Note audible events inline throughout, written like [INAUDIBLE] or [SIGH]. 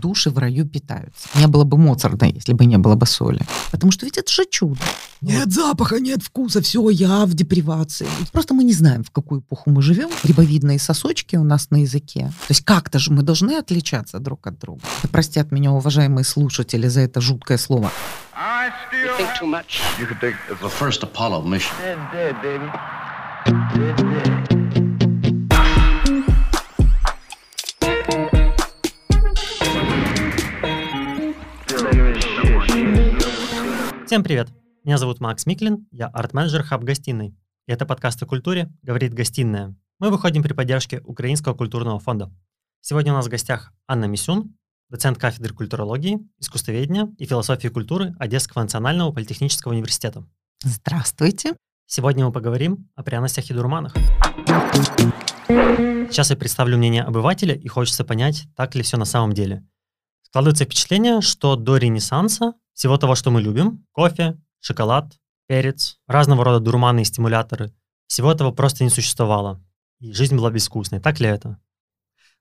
души в раю питаются. Не было бы Моцарта, если бы не было бы соли. Потому что ведь это же чудо. Нет вот. запаха, нет вкуса, все, я в депривации. Просто мы не знаем, в какую эпоху мы живем. Грибовидные сосочки у нас на языке. То есть как-то же мы должны отличаться друг от друга. Простят меня, уважаемые слушатели, за это жуткое слово. You think too much. You could take the first Apollo mission. Dead, dead, baby. Dead, dead. Всем привет! Меня зовут Макс Миклин, я арт-менеджер Хаб Гостиной. И это подкаст о культуре «Говорит гостиная». Мы выходим при поддержке Украинского культурного фонда. Сегодня у нас в гостях Анна Мисюн, доцент кафедры культурологии, искусствоведения и философии культуры Одесского национального политехнического университета. Здравствуйте! Сегодня мы поговорим о пряностях и дурманах. Сейчас я представлю мнение обывателя, и хочется понять, так ли все на самом деле. Складывается впечатление, что до Ренессанса всего того, что мы любим, кофе, шоколад, перец, разного рода дурманы и стимуляторы, всего этого просто не существовало. И жизнь была безвкусной. Так ли это?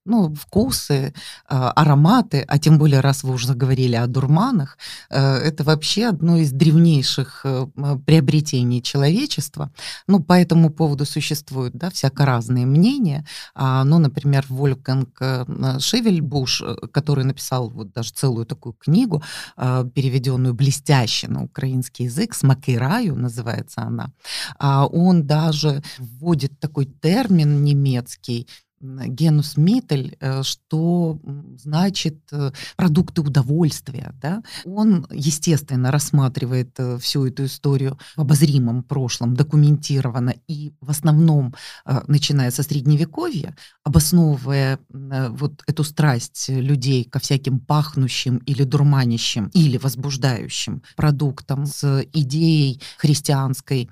Ну, вкусы, а, ароматы, а тем более, раз вы уже заговорили о дурманах, э, это вообще одно из древнейших э, приобретений человечества. Ну, по этому поводу существуют, да, всяко разные мнения. А, ну, например, Вольфганг э, Шевельбуш, который написал вот даже целую такую книгу, переведенную блестяще на украинский язык, «Смаки раю» называется она, а он даже вводит такой термин немецкий, генус митель, э, что значит э, продукты удовольствия. Да? Он, естественно, рассматривает э, всю эту историю в обозримом прошлом, документированно и в основном, начиная со Средневековья, обосновывая вот эту страсть людей ко всяким пахнущим или дурманящим или возбуждающим продуктам с идеей христианской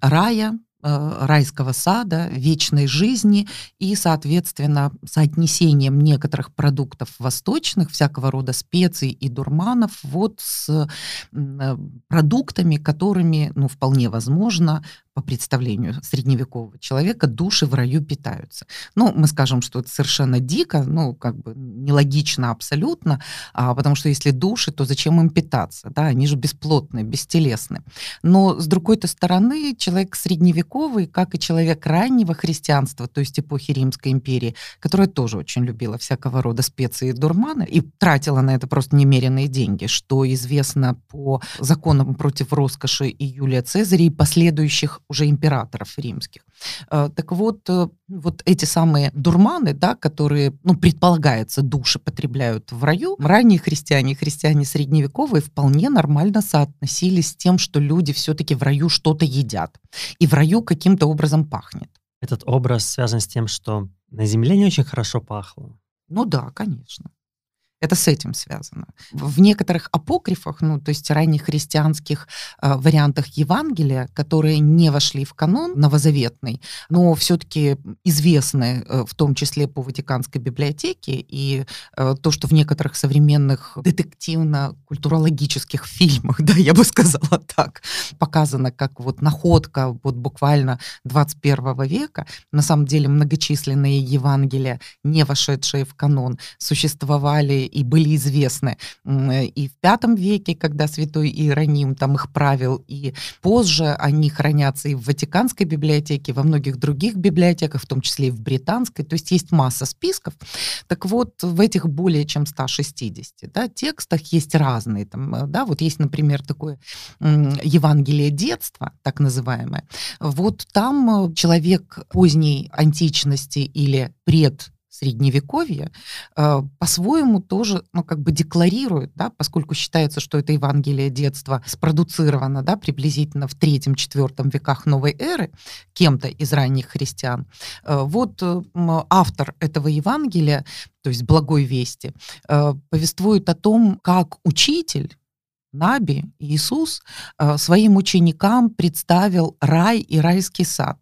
рая, райского сада, вечной жизни и, соответственно, соотнесением некоторых продуктов восточных, всякого рода специй и дурманов, вот с э, продуктами, которыми, ну, вполне возможно, по представлению средневекового человека, души в раю питаются. Ну, мы скажем, что это совершенно дико, ну, как бы нелогично абсолютно, а, потому что если души, то зачем им питаться, да, они же бесплотные, бестелесны. Но, с другой-то стороны, человек средневековый, как и человек раннего христианства, то есть эпохи Римской империи, которая тоже очень любила всякого рода специи и дурманы и тратила на это просто немеренные деньги, что известно по законам против роскоши и Юлия Цезаря и последующих уже императоров римских. Э, так вот, э, вот эти самые дурманы, да, которые, ну, предполагается, души потребляют в раю, ранние христиане и христиане средневековые вполне нормально соотносились с тем, что люди все-таки в раю что-то едят. И в раю каким-то образом пахнет. Этот образ связан с тем, что на земле не очень хорошо пахло. Ну да, конечно. Это с этим связано. В некоторых апокрифах, ну, то есть ранних христианских э, вариантах Евангелия, которые не вошли в канон новозаветный, но все-таки известны, э, в том числе по Ватиканской библиотеке, и э, то, что в некоторых современных детективно-культурологических [LAUGHS] фильмах, да, я бы сказала так, показано как вот находка вот буквально 21 века, на самом деле многочисленные Евангелия, не вошедшие в канон, существовали и были известны и в V веке, когда святой Иероним там их правил, и позже они хранятся и в Ватиканской библиотеке, во многих других библиотеках, в том числе и в британской, то есть есть масса списков. Так вот, в этих более чем 160 да, текстах есть разные. Там, э, да, вот есть, например, такое Евангелие детства, так называемое. Вот там э, человек поздней античности или пред средневековье, э, по-своему тоже, ну, как бы декларирует, да, поскольку считается, что это Евангелие детства спродуцировано, да, приблизительно в третьем-четвертом веках новой эры кем-то из ранних христиан. Э, вот э, автор этого Евангелия, то есть благой вести, повествует о том, как учитель Наби, Иисус, своим ученикам представил рай и райский сад.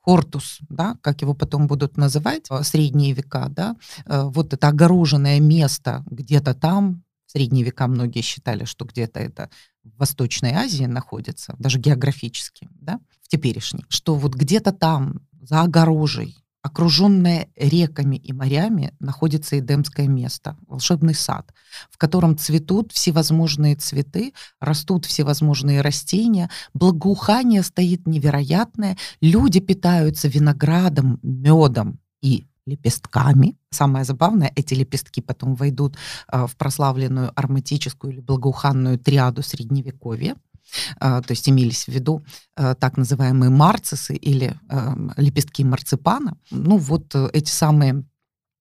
Хортус, да, как его потом будут называть, в средние века, да, э, вот это огороженное место где-то там, в средние века многие считали, что где-то это в Восточной Азии находится, даже географически, да, в теперешней, что вот где-то там, за огорожей, окруженное реками и морями, находится Эдемское место, волшебный сад, в котором цветут всевозможные цветы, растут всевозможные растения, благоухание стоит невероятное, люди питаются виноградом, медом и лепестками. Самое забавное, эти лепестки потом войдут э, в прославленную ароматическую или благоуханную триаду Средневековья. А, то есть имелись в виду э, так называемые марцисы или эм, лепестки марципана. Ну вот э, эти самые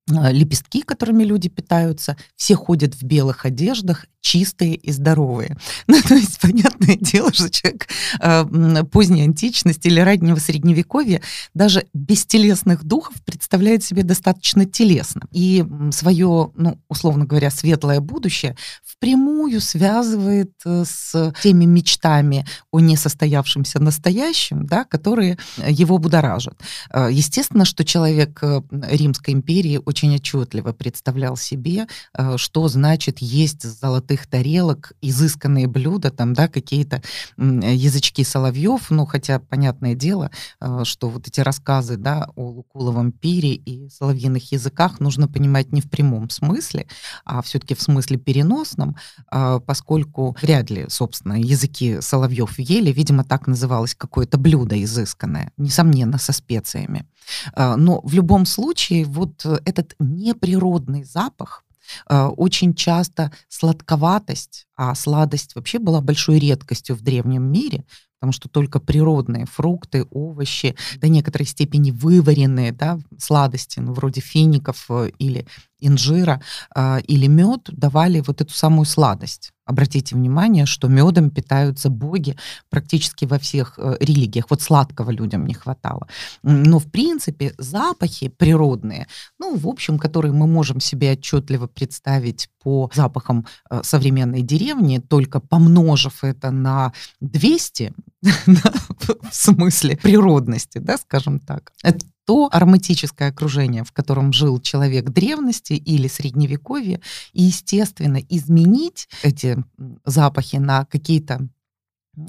лепестки, которыми люди питаются, все ходят в белых одеждах, чистые и здоровые. [LAUGHS] Ну, то есть, понятное дело, что человек э, поздней античности или раннего средневековья даже без телесных духов представляет себе достаточно телесно. И свое, ну, условно говоря, светлое будущее впрямую связывает э, с теми мечтами о несостоявшемся настоящем, да, которые его будоражат. Э, естественно, что человек э, Римской империи очень отчетливо представлял себе, что значит есть золотые золотых тарелок, изысканные блюда, там, да, какие-то язычки соловьев, ну, хотя, понятное дело, э, что вот эти рассказы, да, о Лукуловом пире и соловьиных языках нужно понимать не в прямом смысле, а все-таки в смысле переносном, э, поскольку вряд ли, собственно, языки соловьев ели, видимо, так называлось какое-то блюдо изысканное, несомненно, со специями. Э, но в любом случае вот этот неприродный запах, Э, очень часто сладковатость, а сладость вообще была большой редкостью в древнем мире, потому что только природные фрукты, овощи, до некоторой степени вываренные да, сладости, ну, вроде фиников э, или инжира э, или мед давали вот эту самую сладость. Обратите внимание, что медом питаются боги практически во всех э, религиях. Вот сладкого людям не хватало. Но, в принципе, запахи природные, ну, в общем, которые мы можем себе отчетливо представить по запахам э, современной деревни, только помножив это на 200, [LAUGHS] в смысле природности, да, скажем так, то ароматическое окружение, в котором жил человек древности или средневековья, и, естественно, изменить эти запахи на какие-то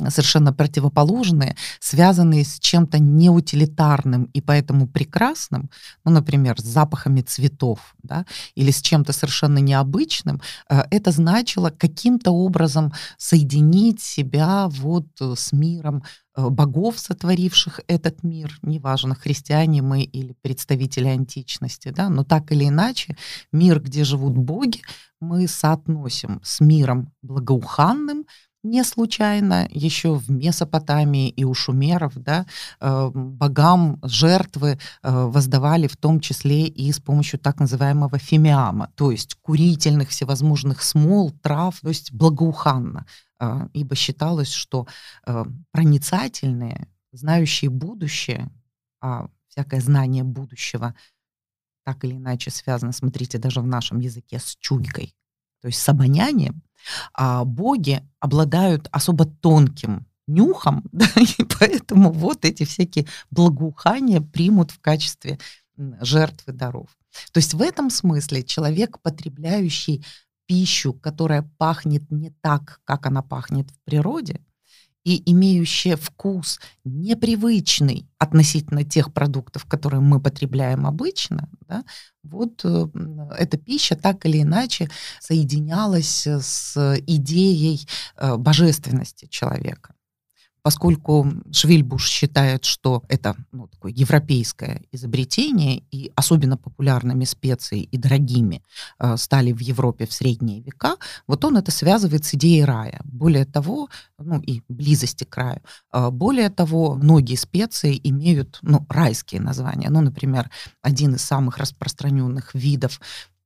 совершенно противоположные, связанные с чем-то неутилитарным и поэтому прекрасным, ну, например, с запахами цветов, да, или с чем-то совершенно необычным, э, это значило каким-то образом соединить себя вот э, с миром богов, сотворивших этот мир, неважно, христиане мы или представители античности, да, но так или иначе, мир, где живут боги, мы соотносим с миром благоуханным, не случайно еще в Месопотамии и у шумеров да, э, богам жертвы э, воздавали в том числе и с помощью так называемого фимиама, то есть курительных всевозможных смол, трав, то есть благоуханно, э, ибо считалось, что проницательные, знающие будущее, а всякое знание будущего так или иначе связано, смотрите, даже в нашем языке с чуйкой, то есть с обонянием, а боги обладают особо тонким нюхом, [LAUGHS] да, и поэтому вот эти всякие благоухания примут в качестве жертвы даров. То есть в этом смысле человек, потребляющий пищу, которая пахнет не так, как она пахнет в природе, и имеющая вкус непривычный относительно тех продуктов, которые мы потребляем обычно, да, вот э, эта пища так или иначе соединялась с идеей э, божественности человека поскольку Швильбуш считает, что это ну, такое европейское изобретение, и особенно популярными специи и дорогими э, стали в Европе в средние века, вот он это связывает с идеей рая. Более того, ну и близости к раю. Э, более того, многие специи имеют ну, райские названия. Ну, например, один из самых распространенных видов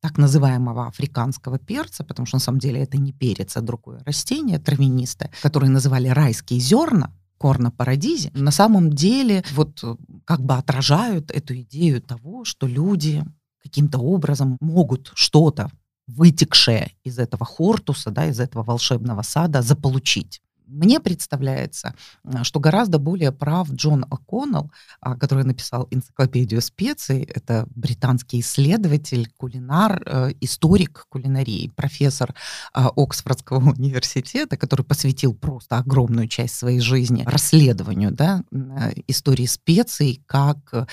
так называемого африканского перца, потому что на самом деле это не перец, а другое растение травянистое, которое называли райские зерна, корна парадизе, на самом деле вот э, как бы отражают эту идею того, что люди каким-то образом могут что-то вытекшее из этого хортуса, да, из этого волшебного сада заполучить Мне представляется, что гораздо более прав Джон О'Коннелл, а, который написал энциклопедию специй. Это британский исследователь, кулинар, э, историк кулинарии, профессор а, Оксфордского [LAUGHS] университета, который посвятил просто огромную часть своей жизни расследованию да, э, истории специй как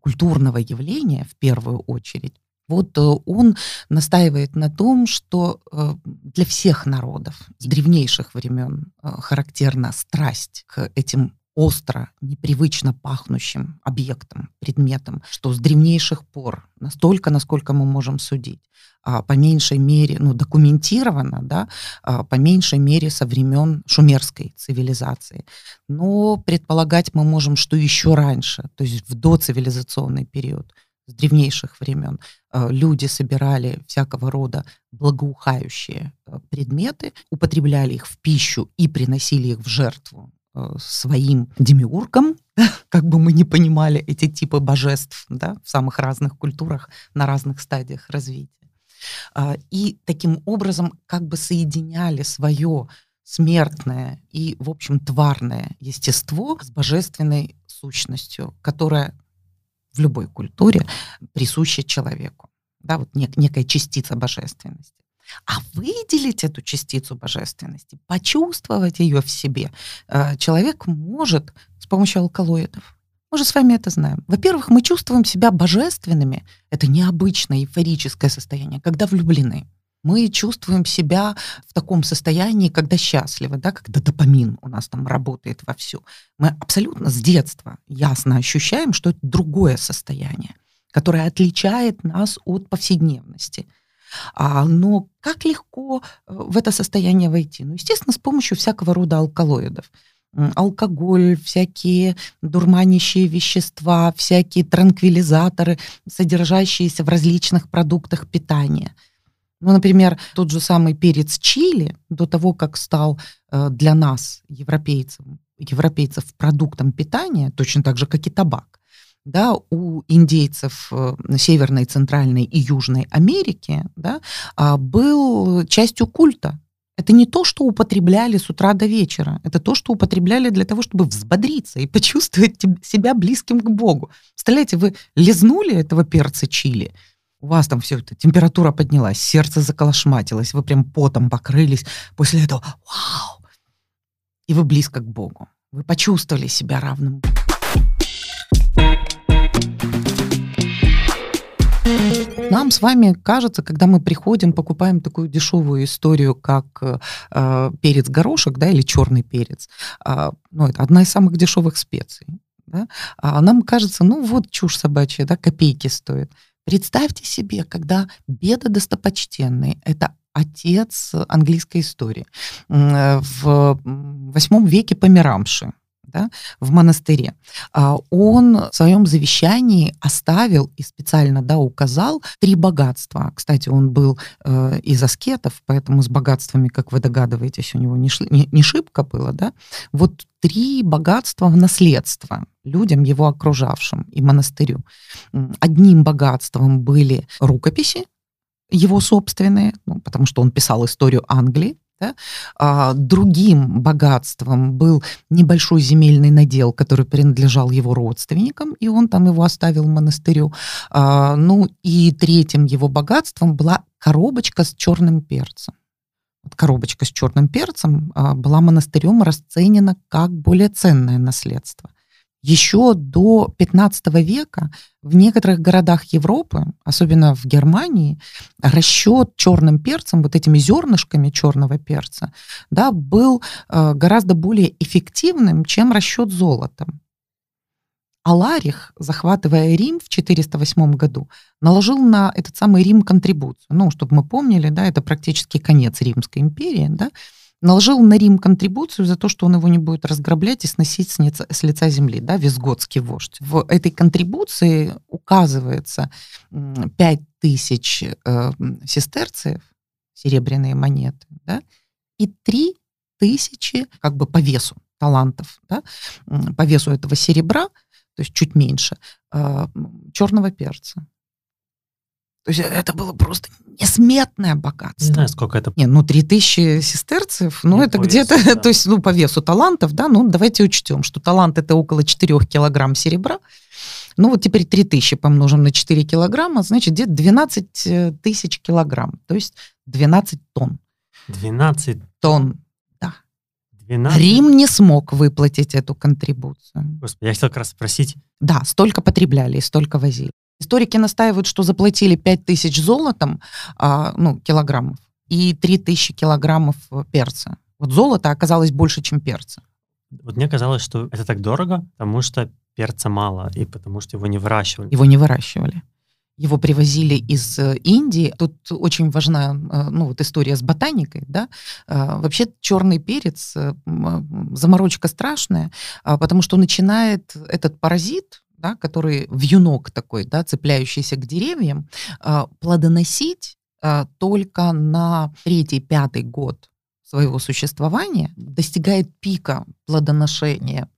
культурного явления в первую очередь. Вот э, он настаивает на том, что э, для всех народов с древнейших времен э, характерна страсть к этим остро, непривычно пахнущим объектам, предметам, что с древнейших пор, настолько, насколько мы можем судить, а, по меньшей мере, ну, документировано, да, а, по меньшей мере со времен шумерской цивилизации. Но предполагать мы можем, что еще раньше, то есть в доцивилизационный период, с древнейших времен э, люди собирали всякого рода благоухающие э, предметы, употребляли их в пищу и приносили их в жертву э, своим демиургам, [LAUGHS] как бы мы не понимали эти типы божеств да, в самых разных культурах на разных стадиях развития. А, и таким образом как бы соединяли свое смертное и, в общем, тварное естество с божественной сущностью, которая в любой культуре присуща человеку. Да, вот нек- некая частица божественности. А выделить эту частицу божественности, почувствовать ее в себе, э, человек может с помощью алкалоидов. Мы же с вами это знаем. Во-первых, мы чувствуем себя божественными. Это необычное эйфорическое состояние, когда влюблены мы чувствуем себя в таком состоянии, когда счастливы, да, когда допамин у нас там работает вовсю. Мы абсолютно с детства ясно ощущаем, что это другое состояние, которое отличает нас от повседневности. А, но как легко э, в это состояние войти? Ну, естественно, с помощью всякого рода алкалоидов алкоголь, всякие дурманящие вещества, всякие транквилизаторы, содержащиеся в различных продуктах питания – ну, например, тот же самый перец чили до того, как стал э, для нас, европейцев, европейцев, продуктом питания, точно так же, как и табак, да, у индейцев э, Северной, Центральной и Южной Америки да, а, был частью культа. Это не то, что употребляли с утра до вечера. Это то, что употребляли для того, чтобы взбодриться и почувствовать себя близким к Богу. Представляете, вы лизнули этого перца чили – у вас там все это, температура поднялась, сердце заколошматилось, вы прям потом покрылись. После этого вау! И вы близко к Богу. Вы почувствовали себя равным Нам с вами кажется, когда мы приходим, покупаем такую дешевую историю, как э, перец горошек, да, или черный перец, э, ну, это одна из самых дешевых специй. Да? А нам кажется, ну вот чушь собачья, да, копейки стоит. Представьте себе, когда беда достопочтенный, это отец английской истории, в восьмом веке Померамши, да, в монастыре, а, он в своем завещании оставил и специально да, указал три богатства. Кстати, он был э, из аскетов, поэтому с богатствами, как вы догадываетесь, у него не, шли, не, не шибко было. Да? Вот три богатства в наследство людям, его окружавшим и монастырю. Одним богатством были рукописи, его собственные, ну, потому что он писал историю Англии, да? А, другим богатством был небольшой земельный надел, который принадлежал его родственникам, и он там его оставил монастырю. А, ну и третьим его богатством была коробочка с черным перцем. Коробочка с черным перцем а, была монастырем расценена как более ценное наследство. Еще до 15 века в некоторых городах Европы, особенно в Германии, расчет черным перцем, вот этими зернышками черного перца, да, был э, гораздо более эффективным, чем расчет золотом. Аларих, захватывая Рим в 408 году, наложил на этот самый Рим контрибуцию. Ну, чтобы мы помнили, да, это практически конец Римской империи, да, наложил на Рим контрибуцию за то, что он его не будет разграблять и сносить с, лица, с лица земли, да, визготский вождь. В этой контрибуции указывается 5 тысяч э, сестерцев, серебряные монеты, да, и 3 тысячи как бы по весу талантов, да, по весу этого серебра, то есть чуть меньше, э, черного перца. То есть это было просто несметное богатство. Не знаю, сколько это. Не, ну 3000 сестерцев, ну Ну, это где-то, [LAUGHS] да. то есть ну по весу талантов, да, ну давайте учтем, что талант это около 4 килограмм серебра. Ну вот теперь 3000 помножим на 4 килограмма, значит где-то 12 э, тысяч килограмм, то есть 12 тонн. 12, Тонн. 12. Рим не смог выплатить эту контрибуцию. Господи, я хотел как раз спросить, Да, столько потребляли и столько возили. Историки настаивают, что заплатили 5000 золотом, а, ну, килограммов, и 3000 килограммов э, перца. Вот золото оказалось больше, чем перца. вот мне казалось, что это так дорого, потому что перца мало, и потому что его не выращивали. Его не выращивали. Его привозили из э, Индии. Тут очень важна э, ну, вот история с ботаникой. Да? А, Вообще черный перец э, э, заморочка страшная, а, потому что начинает этот паразит, да, который вьюнок такой, да, цепляющийся к деревьям, плодоносить только на третий-пятый год своего существования, достигает пика плодоношения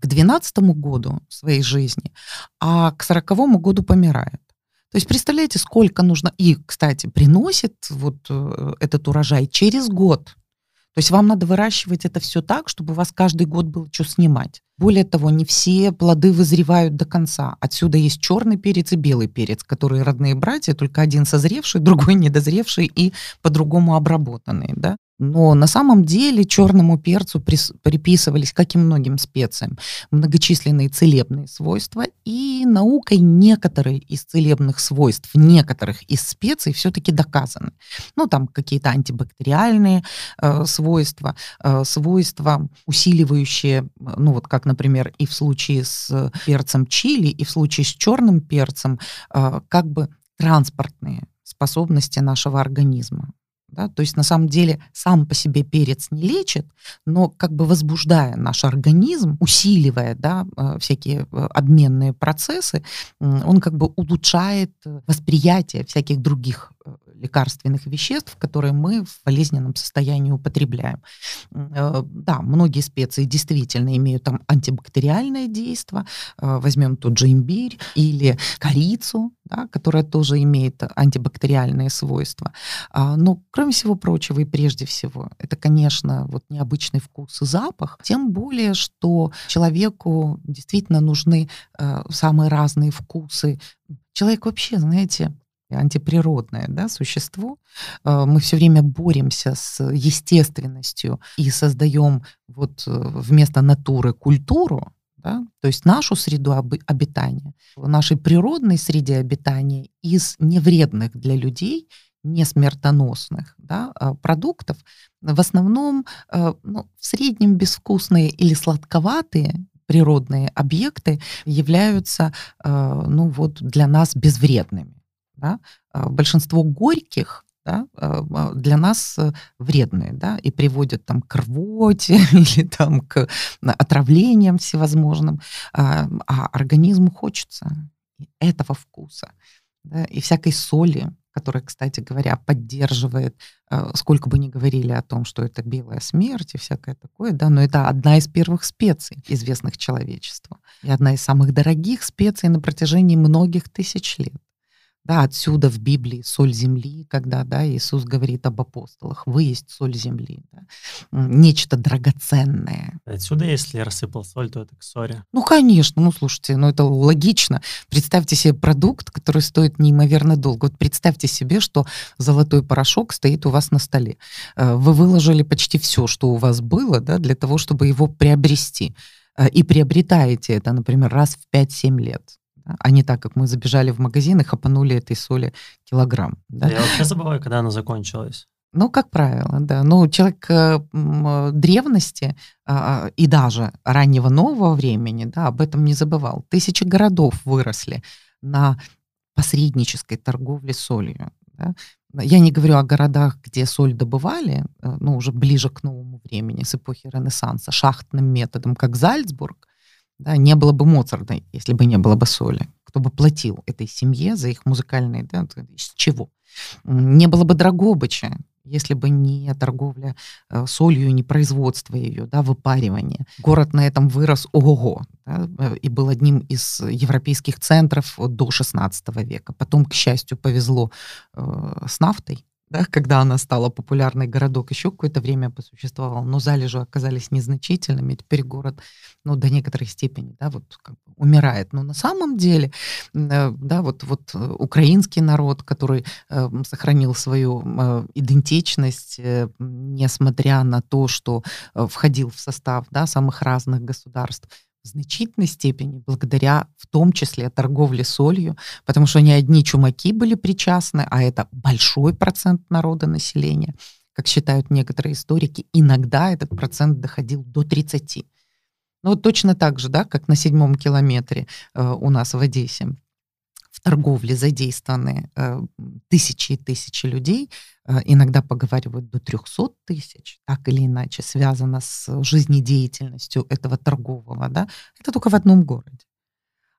к 12 году своей жизни, а к 40 году помирает. То есть представляете, сколько нужно... И, кстати, приносит вот э, этот урожай через год. То есть вам надо выращивать это все так, чтобы у вас каждый год было что снимать. Более того, не все плоды вызревают до конца. Отсюда есть черный перец и белый перец, которые родные братья, только один созревший, [LAUGHS] другой недозревший и по-другому обработанный. Да? Но на самом деле черному перцу приписывались, как и многим специям, многочисленные целебные свойства, и наукой некоторые из целебных свойств некоторых из специй все-таки доказаны. Ну, там какие-то антибактериальные э, свойства, э, свойства, усиливающие, ну, вот как, например, и в случае с перцем чили, и в случае с черным перцем, э, как бы транспортные способности нашего организма. Да? То есть на самом деле сам по себе перец не лечит, но как бы возбуждая наш организм, усиливая да, э, всякие э, обменные процессы, он как бы улучшает э, восприятие всяких других лекарственных веществ, которые мы в болезненном состоянии употребляем. Э, Да, многие специи действительно имеют там антибактериальное действие. Э, Возьмем тот же имбирь или корицу, да, которая тоже имеет антибактериальные свойства. А, Но, кроме всего прочего и прежде всего, это, конечно, вот необычный вкус и запах. Тем более, что человеку действительно нужны э, самые разные вкусы. Человек вообще, знаете, антиприродное да, существо. Э, Мы все время боремся с естественностью и создаем вот э, вместо натуры культуру, да, то есть нашу среду обитания, нашей природной среде обитания из невредных для людей, не смертоносных да, а, продуктов, в основном э, ну, в среднем безвкусные или сладковатые природные объекты являются э, ну, вот для нас безвредными. Да? А Большинство горьких да, э, а, для нас э, вредные, да, и приводят там к рвоте [LAUGHS] или там к отравлениям всевозможным, а, а организму хочется этого вкуса, да, и всякой соли, которая, кстати говоря, поддерживает, сколько бы ни говорили о том, что это белая смерть и всякое такое, да, но это одна из первых специй, известных человечеству, и одна из самых дорогих специй на протяжении многих тысяч лет. Да, отсюда в Библии соль земли, когда да, Иисус говорит об апостолах, вы есть соль земли. Да. Нечто драгоценное. Отсюда, если я рассыпал соль, то это к ссоре. Ну, конечно, ну, слушайте, ну, это логично. Представьте себе продукт, который стоит неимоверно долго. Вот представьте себе, что золотой порошок стоит у вас на столе. Э, Вы выложили почти все, что у вас было, да, для того, чтобы его приобрести. Э, И приобретаете это, например, раз в 5-7 лет. А не так, как мы забежали в магазин и хапанули этой соли килограмм. Да? Я вообще забываю, когда она закончилась. Ну, как правило, да. Ну, человек э, э, древности а, и даже раннего нового времени, да, об этом не забывал. Тысячи городов выросли на посреднической торговле солью. да. Я не говорю о городах, где соль добывали, э, ну, уже ближе к новому времени, с эпохи Ренессанса, шахтным методом, как Зальцбург, да, не было бы Моцарта, если бы не было бы соли. Кто бы платил этой семье за их музыкальные, да, с чего? Не было бы Драгобыча, если бы не торговля э, солью, не производство ее, да, выпаривание. Город на этом вырос ого-го да, э, и был одним из европейских центров до 16 века. Потом, к счастью, повезло э, с нафтой, да, когда она стала популярной, городок еще какое-то время посуществовал, но залежи оказались незначительными, теперь город, ну, до некоторой степени, да, вот как бы умирает. Но на самом деле, э, да, вот, вот э, украинский народ, который э, сохранил свою э, идентичность, э, несмотря на то, что э, входил в состав, да, самых разных государств, значительной степени благодаря в том числе торговле солью, потому что не одни чумаки были причастны, а это большой процент народа населения. Как считают некоторые историки, иногда этот процент доходил до 30. Ну вот точно так же, да, как на седьмом километре э, у нас в Одессе в торговле задействованы э, тысячи и тысячи людей, э, иногда поговаривают до 300 тысяч, так или иначе связано с жизнедеятельностью этого торгового, да, это только в одном городе.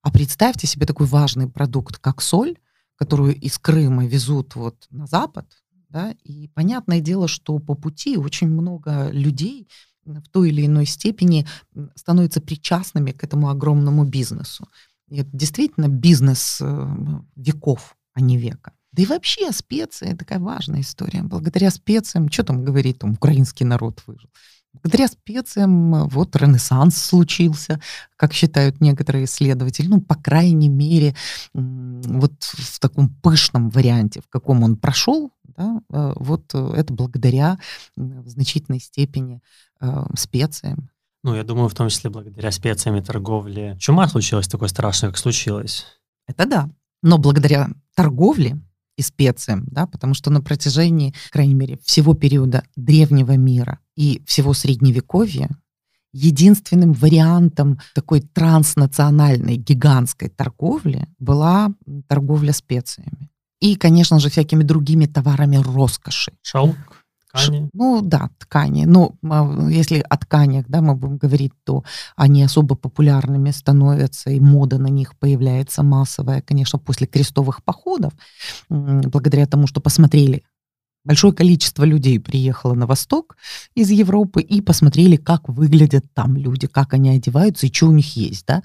А представьте себе такой важный продукт, как соль, которую из Крыма везут вот на Запад, да, и понятное дело, что по пути очень много людей в той или иной степени становятся причастными к этому огромному бизнесу. Это действительно бизнес э, веков, а не века. Да и вообще специи — такая важная история. Благодаря специям, что там говорить, там украинский народ выжил. Благодаря специям э, вот Ренессанс случился, как считают некоторые исследователи. Ну, по крайней мере, вот в таком пышном варианте, в каком он прошел, да, э, вот это благодаря в значительной степени специям. Ну, я думаю, в том числе благодаря специям и торговле. Чума случилась такой страшной, как случилось. Это да. Но благодаря торговле и специям, да, потому что на протяжении, по крайней мере, всего периода древнего мира и всего средневековья единственным вариантом такой транснациональной гигантской торговли была торговля специями. И, конечно же, всякими другими товарами роскоши. Шелк? Ткани? Ну да, ткани. Но если о тканях да, мы будем говорить, то они особо популярными становятся, и мода на них появляется массовая, конечно, после крестовых походов, благодаря тому, что посмотрели Большое количество людей приехало на восток из Европы и посмотрели, как выглядят там люди, как они одеваются и что у них есть. Да?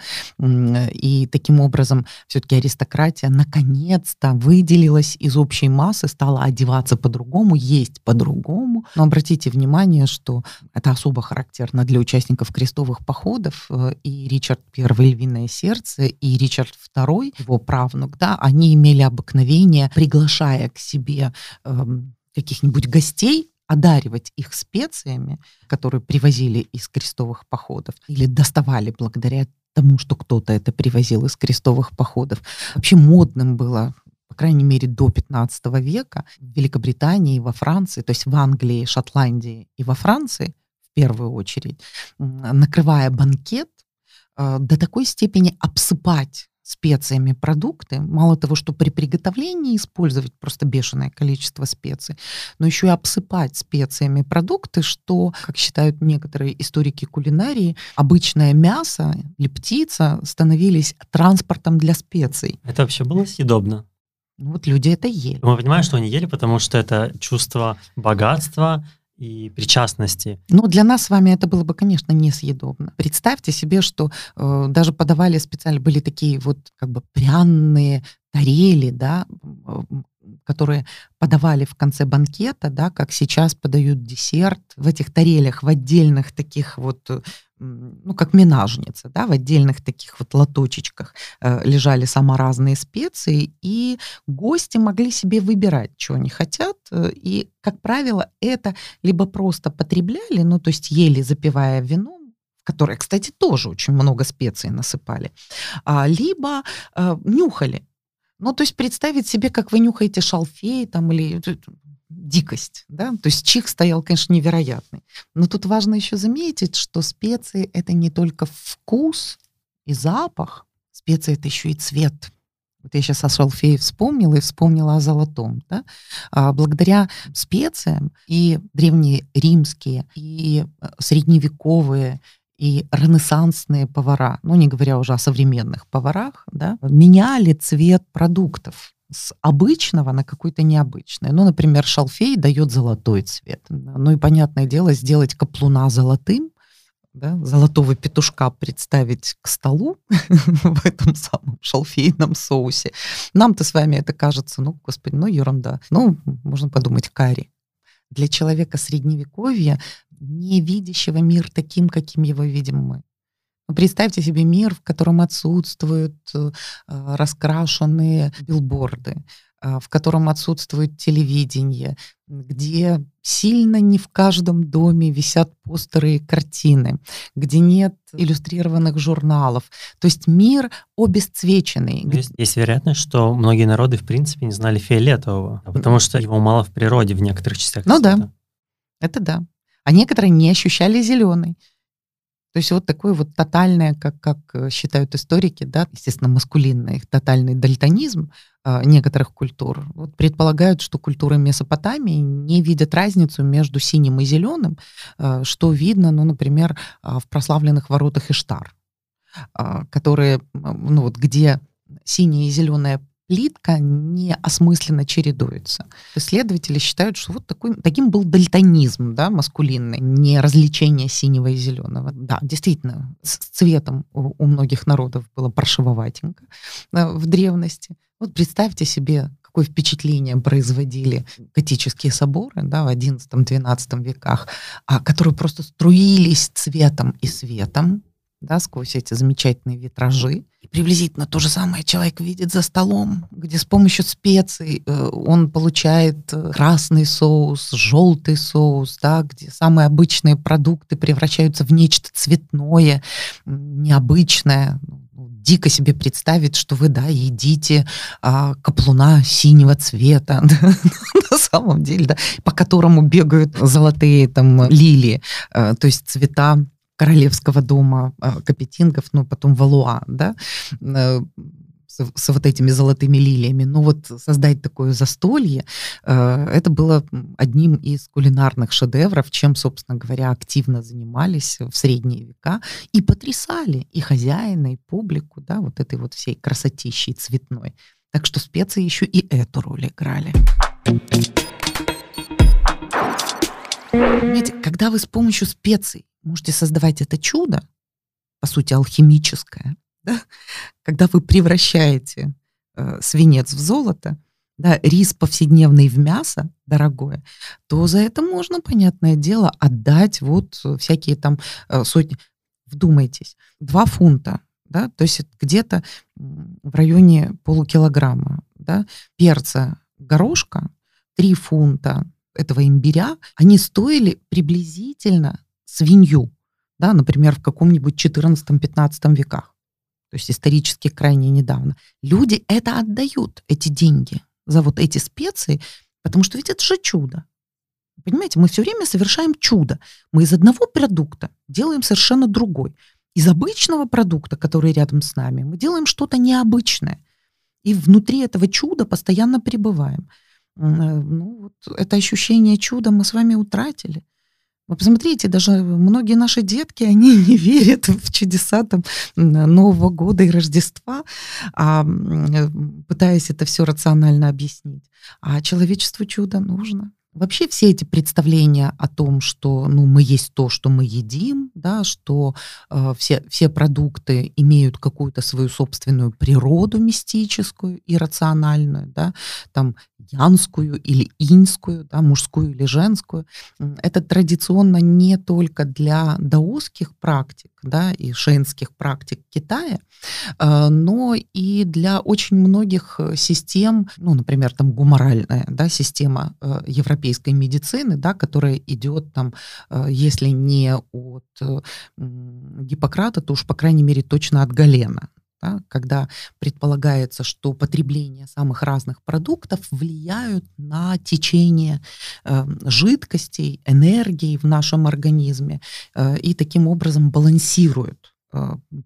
И таким образом все-таки аристократия наконец-то выделилась из общей массы, стала одеваться по-другому, есть по-другому. Но обратите внимание, что это особо характерно для участников крестовых походов. Э, и Ричард I «Львиное сердце», и Ричард II, его правнук, да, они имели обыкновение, приглашая к себе эм, каких-нибудь гостей, одаривать их специями, которые привозили из крестовых походов, или доставали благодаря тому, что кто-то это привозил из крестовых походов. Вообще модным было по крайней мере, до 15 века в Великобритании, во Франции, то есть в Англии, Шотландии и во Франции, в первую очередь, накрывая банкет, э, до такой степени обсыпать специями продукты. Мало того, что при приготовлении использовать просто бешеное количество специй, но еще и обсыпать специями продукты, что, как считают некоторые историки кулинарии, обычное мясо или птица становились транспортом для специй. Это вообще было съедобно? Ну вот люди это ели. Мы понимаем, что они ели, потому что это чувство богатства, и причастности. Ну, для нас с вами это было бы, конечно, несъедобно. Представьте себе, что э, даже подавали специально, были такие вот как бы пряные тарели, да, которые подавали в конце банкета, да, как сейчас подают десерт в этих тарелях, в отдельных таких вот ну, как минажница, да, в отдельных таких вот лоточечках э, лежали самые разные специи, и гости могли себе выбирать, что они хотят, э, и, как правило, это либо просто потребляли, ну, то есть ели, запивая вином, в которое, кстати, тоже очень много специй насыпали, а, либо э, нюхали. Ну, то есть представить себе, как вы нюхаете шалфей там или дикость, да, то есть чих стоял, конечно, невероятный. Но тут важно еще заметить, что специи — это не только вкус и запах, специи — это еще и цвет. Вот я сейчас о шалфее вспомнила и вспомнила о золотом. Да? А благодаря специям и древние римские, и э, средневековые, и ренессансные повара, ну не говоря уже о современных поварах, да, меняли цвет продуктов с обычного на какой-то необычный. Ну, например, шалфей дает золотой цвет. Ну и понятное дело, сделать каплуна золотым, да, золотого петушка представить к столу [LAUGHS] в этом самом шалфейном соусе. Нам-то с вами это кажется, ну, господи, ну, ерунда. Ну, можно подумать, карри. Для человека средневековья, не видящего мир таким, каким его видим мы. Представьте себе мир, в котором отсутствуют э, раскрашенные билборды, э, в котором отсутствует телевидение, где сильно не в каждом доме висят постеры и картины, где нет иллюстрированных журналов. То есть мир обесцвеченный. Есть, есть вероятность, что многие народы в принципе не знали фиолетового, потому что его мало в природе в некоторых частях Ну света. да, это да. А некоторые не ощущали зеленый. То есть вот такое вот тотальное, как, как э, считают историки, да, естественно, маскулинный, тотальный дальтонизм э, некоторых культур, вот предполагают, что культуры Месопотамии не видят разницу между синим и зеленым, э, что видно, ну, например, э, в прославленных воротах Иштар, э, которые, ну вот где синяя и зеленая плитка неосмысленно чередуется. Исследователи считают, что вот такой, таким был дальтонизм, да, маскулинный, не развлечение синего и зеленого. Да, действительно, с цветом у, у многих народов было паршивоватенько да, в древности. Вот представьте себе, какое впечатление производили готические соборы да, в XI-XII веках, а, которые просто струились цветом и светом, да, сквозь эти замечательные витражи. И приблизительно то же самое человек видит за столом, где с помощью специй э, он получает э, красный соус, желтый соус, да, где самые обычные продукты превращаются в нечто цветное, необычное. Ну, дико себе представить, что вы, да, едите а, каплуна синего цвета, [LAUGHS] на самом деле, да, по которому бегают золотые там лилии, а, то есть цвета королевского дома э, Капетингов, ну, потом Валуа, да, э, с, с вот этими золотыми лилиями. Но вот создать такое застолье, э, это было одним из кулинарных шедевров, чем, собственно говоря, активно занимались в средние века и потрясали и хозяина, и публику, да, вот этой вот всей красотищей цветной. Так что специи еще и эту роль играли. Понимаете, когда вы с помощью специй можете создавать это чудо, по сути, алхимическое, да? когда вы превращаете э, свинец в золото, да, рис повседневный в мясо дорогое, то за это можно, понятное дело, отдать вот всякие там э, сотни. Вдумайтесь, 2 фунта, да, то есть где-то в районе полукилограмма, да, перца горошка, 3 фунта этого имбиря, они стоили приблизительно свинью, да, например, в каком-нибудь 14-15 веках, то есть исторически крайне недавно. Люди это отдают, эти деньги, за вот эти специи, потому что ведь это же чудо. Понимаете, мы все время совершаем чудо. Мы из одного продукта делаем совершенно другой. Из обычного продукта, который рядом с нами, мы делаем что-то необычное. И внутри этого чуда постоянно пребываем. Э, ну, вот это ощущение чуда мы с вами утратили. Вы посмотрите, даже многие наши детки, они [LAUGHS] не верят в чудеса там, Нового года и Рождества, а, э, пытаясь это все рационально объяснить. А человечеству чудо нужно. Вообще все эти представления о том, что ну, мы есть то, что мы едим, да, что э, все, все продукты имеют какую-то свою собственную природу мистическую, иррациональную, да, там янскую или инскую, да, мужскую или женскую, это традиционно не только для даосских практик да, и шейнских практик Китая, э, но и для очень многих систем, ну, например, там гуморальная да, система э, европейской медицины, да, которая идет там, э, если не от Гиппократа, то уж, по крайней мере, точно от Галена да, когда предполагается, что потребление самых разных продуктов влияют на течение э, жидкостей, энергии в нашем организме э, и таким образом балансируют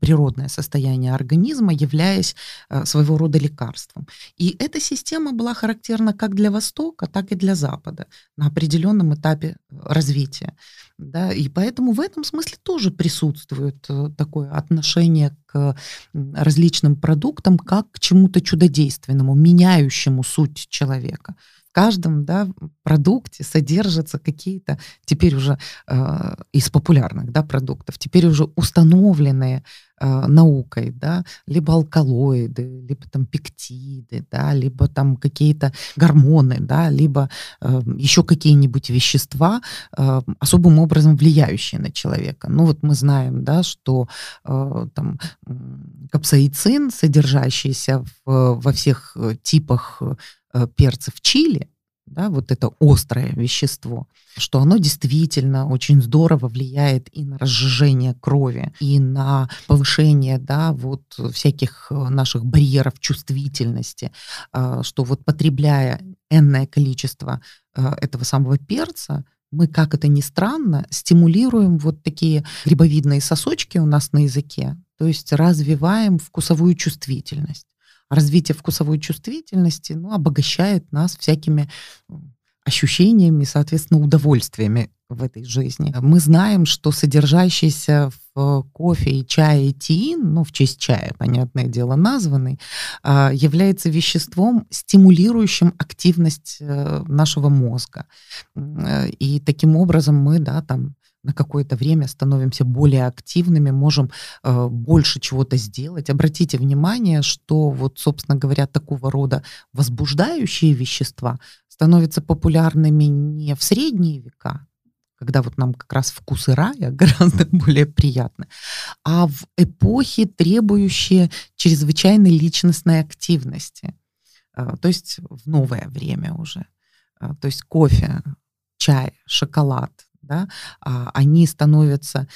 природное состояние организма, являясь э, своего рода лекарством. И эта система была характерна как для Востока, так и для Запада на определенном этапе развития. Да, и поэтому в этом смысле тоже присутствует такое отношение к различным продуктам как к чему-то чудодейственному, меняющему суть человека каждом да, продукте содержатся какие-то теперь уже э, из популярных да, продуктов, теперь уже установленные наукой, да, либо алкалоиды, либо там пектиды, да, либо там какие-то гормоны, да, либо э, еще какие-нибудь вещества, э, особым образом влияющие на человека. Ну вот мы знаем, да, что э, там капсаицин, содержащийся в, во всех э, типах Э, перцев чили, да, вот это острое вещество, что оно действительно очень здорово влияет и на разжижение крови, и на повышение, да, вот всяких э, наших барьеров чувствительности, э, что вот потребляя энное количество этого самого перца, мы, как это ни странно, стимулируем вот такие грибовидные сосочки у нас на языке, то есть развиваем вкусовую чувствительность развитие вкусовой чувствительности ну, обогащает нас всякими ощущениями, соответственно, удовольствиями в этой жизни. Мы знаем, что содержащийся в кофе и чае тиин, ну, в честь чая, понятное дело, названный, а, является веществом, стимулирующим активность э, нашего мозга. И таким образом мы, да, там, на какое-то время становимся более активными, можем э, больше чего-то сделать. Обратите внимание, что вот, собственно говоря, такого рода возбуждающие вещества становятся популярными не в средние века, когда вот нам как раз вкусы рая [LAUGHS] гораздо более приятны, а в эпохи, требующие чрезвычайной личностной активности. Э, то есть в новое время уже. Э, то есть кофе, чай, шоколад, да, а, они становятся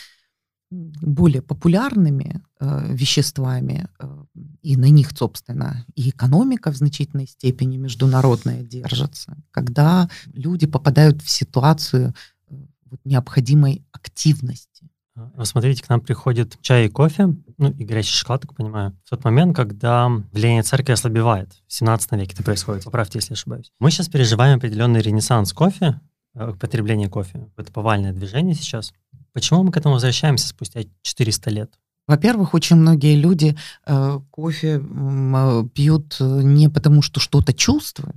более популярными э, веществами, э, и на них, собственно, и экономика в значительной степени международная держится, когда люди попадают в ситуацию э, вот, необходимой активности. А, смотрите, к нам приходит чай и кофе, ну и горячий шоколад, так понимаю, в тот момент, когда влияние церкви ослабевает. В 17 веке это происходит, поправьте, если ошибаюсь. Мы сейчас переживаем определенный ренессанс кофе, Э, потребления кофе. Это повальное движение сейчас. Почему мы к этому возвращаемся спустя 400 лет? Во-первых, очень многие люди э, кофе э, пьют не потому, что что-то чувствуют.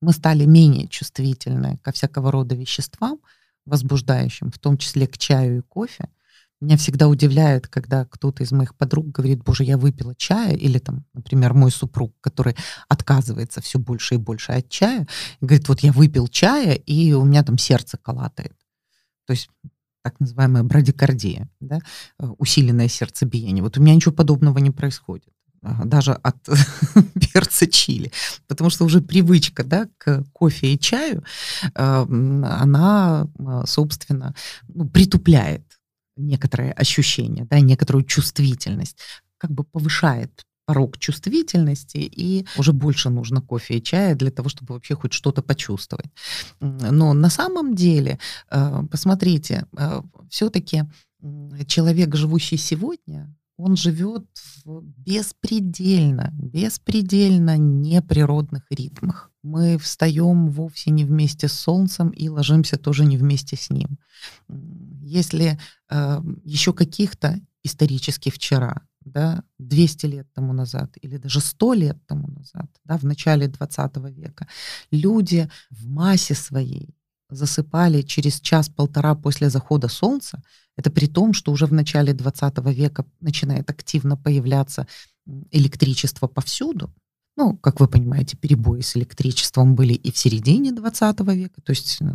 Мы стали менее чувствительны ко всякого рода веществам, возбуждающим, в том числе к чаю и кофе. Меня всегда удивляет, когда кто-то из моих подруг говорит, боже, я выпила чая, или там, например, мой супруг, который отказывается все больше и больше от чая, говорит, вот я выпил чая, и у меня там сердце колатает. То есть так называемая брадикардия, да, э, усиленное сердцебиение. Вот у меня ничего подобного не происходит даже от [LAUGHS] перца чили, потому что уже привычка да, к кофе и чаю, она, э, собственно, ну, притупляет некоторое ощущение, да, некоторую чувствительность, как бы повышает порог чувствительности, и уже больше нужно кофе и чая для того, чтобы вообще хоть что-то почувствовать. Но на самом деле, э, посмотрите, э, все-таки человек, живущий сегодня, он живет в беспредельно, беспредельно неприродных ритмах. Мы встаем вовсе не вместе с Солнцем и ложимся тоже не вместе с ним. Если э, еще каких-то исторически вчера, да, 200 лет тому назад или даже 100 лет тому назад, да, в начале 20 века, люди в массе своей засыпали через час-полтора после захода солнца, это при том, что уже в начале 20 века начинает активно появляться электричество повсюду. Ну, как вы понимаете, перебои с электричеством были и в середине 20 века, то есть э,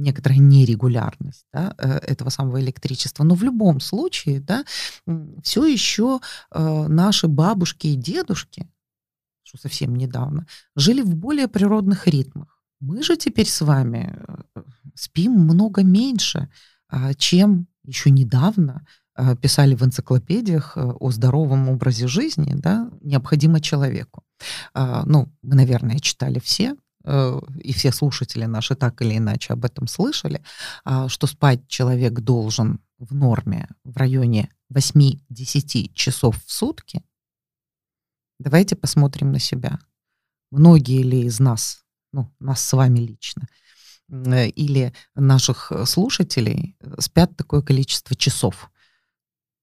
некоторая нерегулярность да, э, этого самого электричества. Но в любом случае, да, все еще э, наши бабушки и дедушки, что совсем недавно, жили в более природных ритмах. Мы же теперь с вами э, спим много меньше, а, чем еще недавно писали в энциклопедиях о здоровом образе жизни, да, необходимо человеку. А, ну, мы, наверное, читали все, и все слушатели наши так или иначе об этом слышали, что спать человек должен в норме в районе 8-10 часов в сутки, давайте посмотрим на себя. Многие ли из нас, ну, нас с вами лично, э, или наших слушателей спят такое количество часов?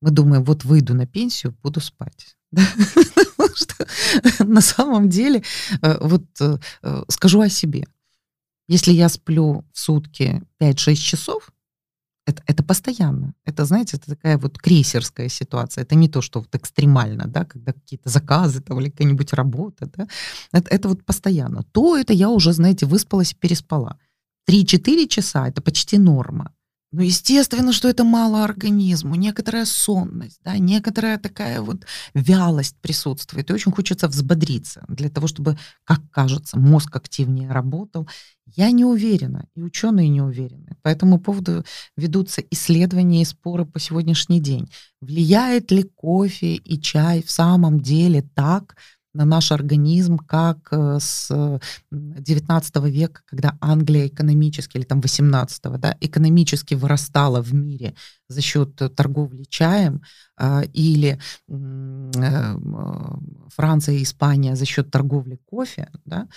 Мы думаем, вот выйду на пенсию, буду спать. [LAUGHS] [LAUGHS] На самом деле, э, вот э, скажу о себе. Если я сплю в сутки 5-6 часов, это, это постоянно. Это, знаете, это такая вот крейсерская ситуация. Это не то, что вот экстремально, да, когда какие-то заказы там или какая-нибудь работа, да. Это, это вот постоянно. То это я уже, знаете, выспалась и переспала. 3-4 часа — это почти норма. Ну, естественно, что это мало организму, некоторая сонность, да, некоторая такая вот вялость присутствует. И очень хочется взбодриться для того, чтобы, как кажется, мозг активнее работал. Я не уверена, и ученые не уверены. По этому поводу ведутся исследования и споры по сегодняшний день. Влияет ли кофе и чай в самом деле так на наш организм, как э, с 19 века, когда Англия экономически, или там 18 да, экономически вырастала в мире за счет торговли чаем, или э, Франция и Испания за счет торговли кофе, да,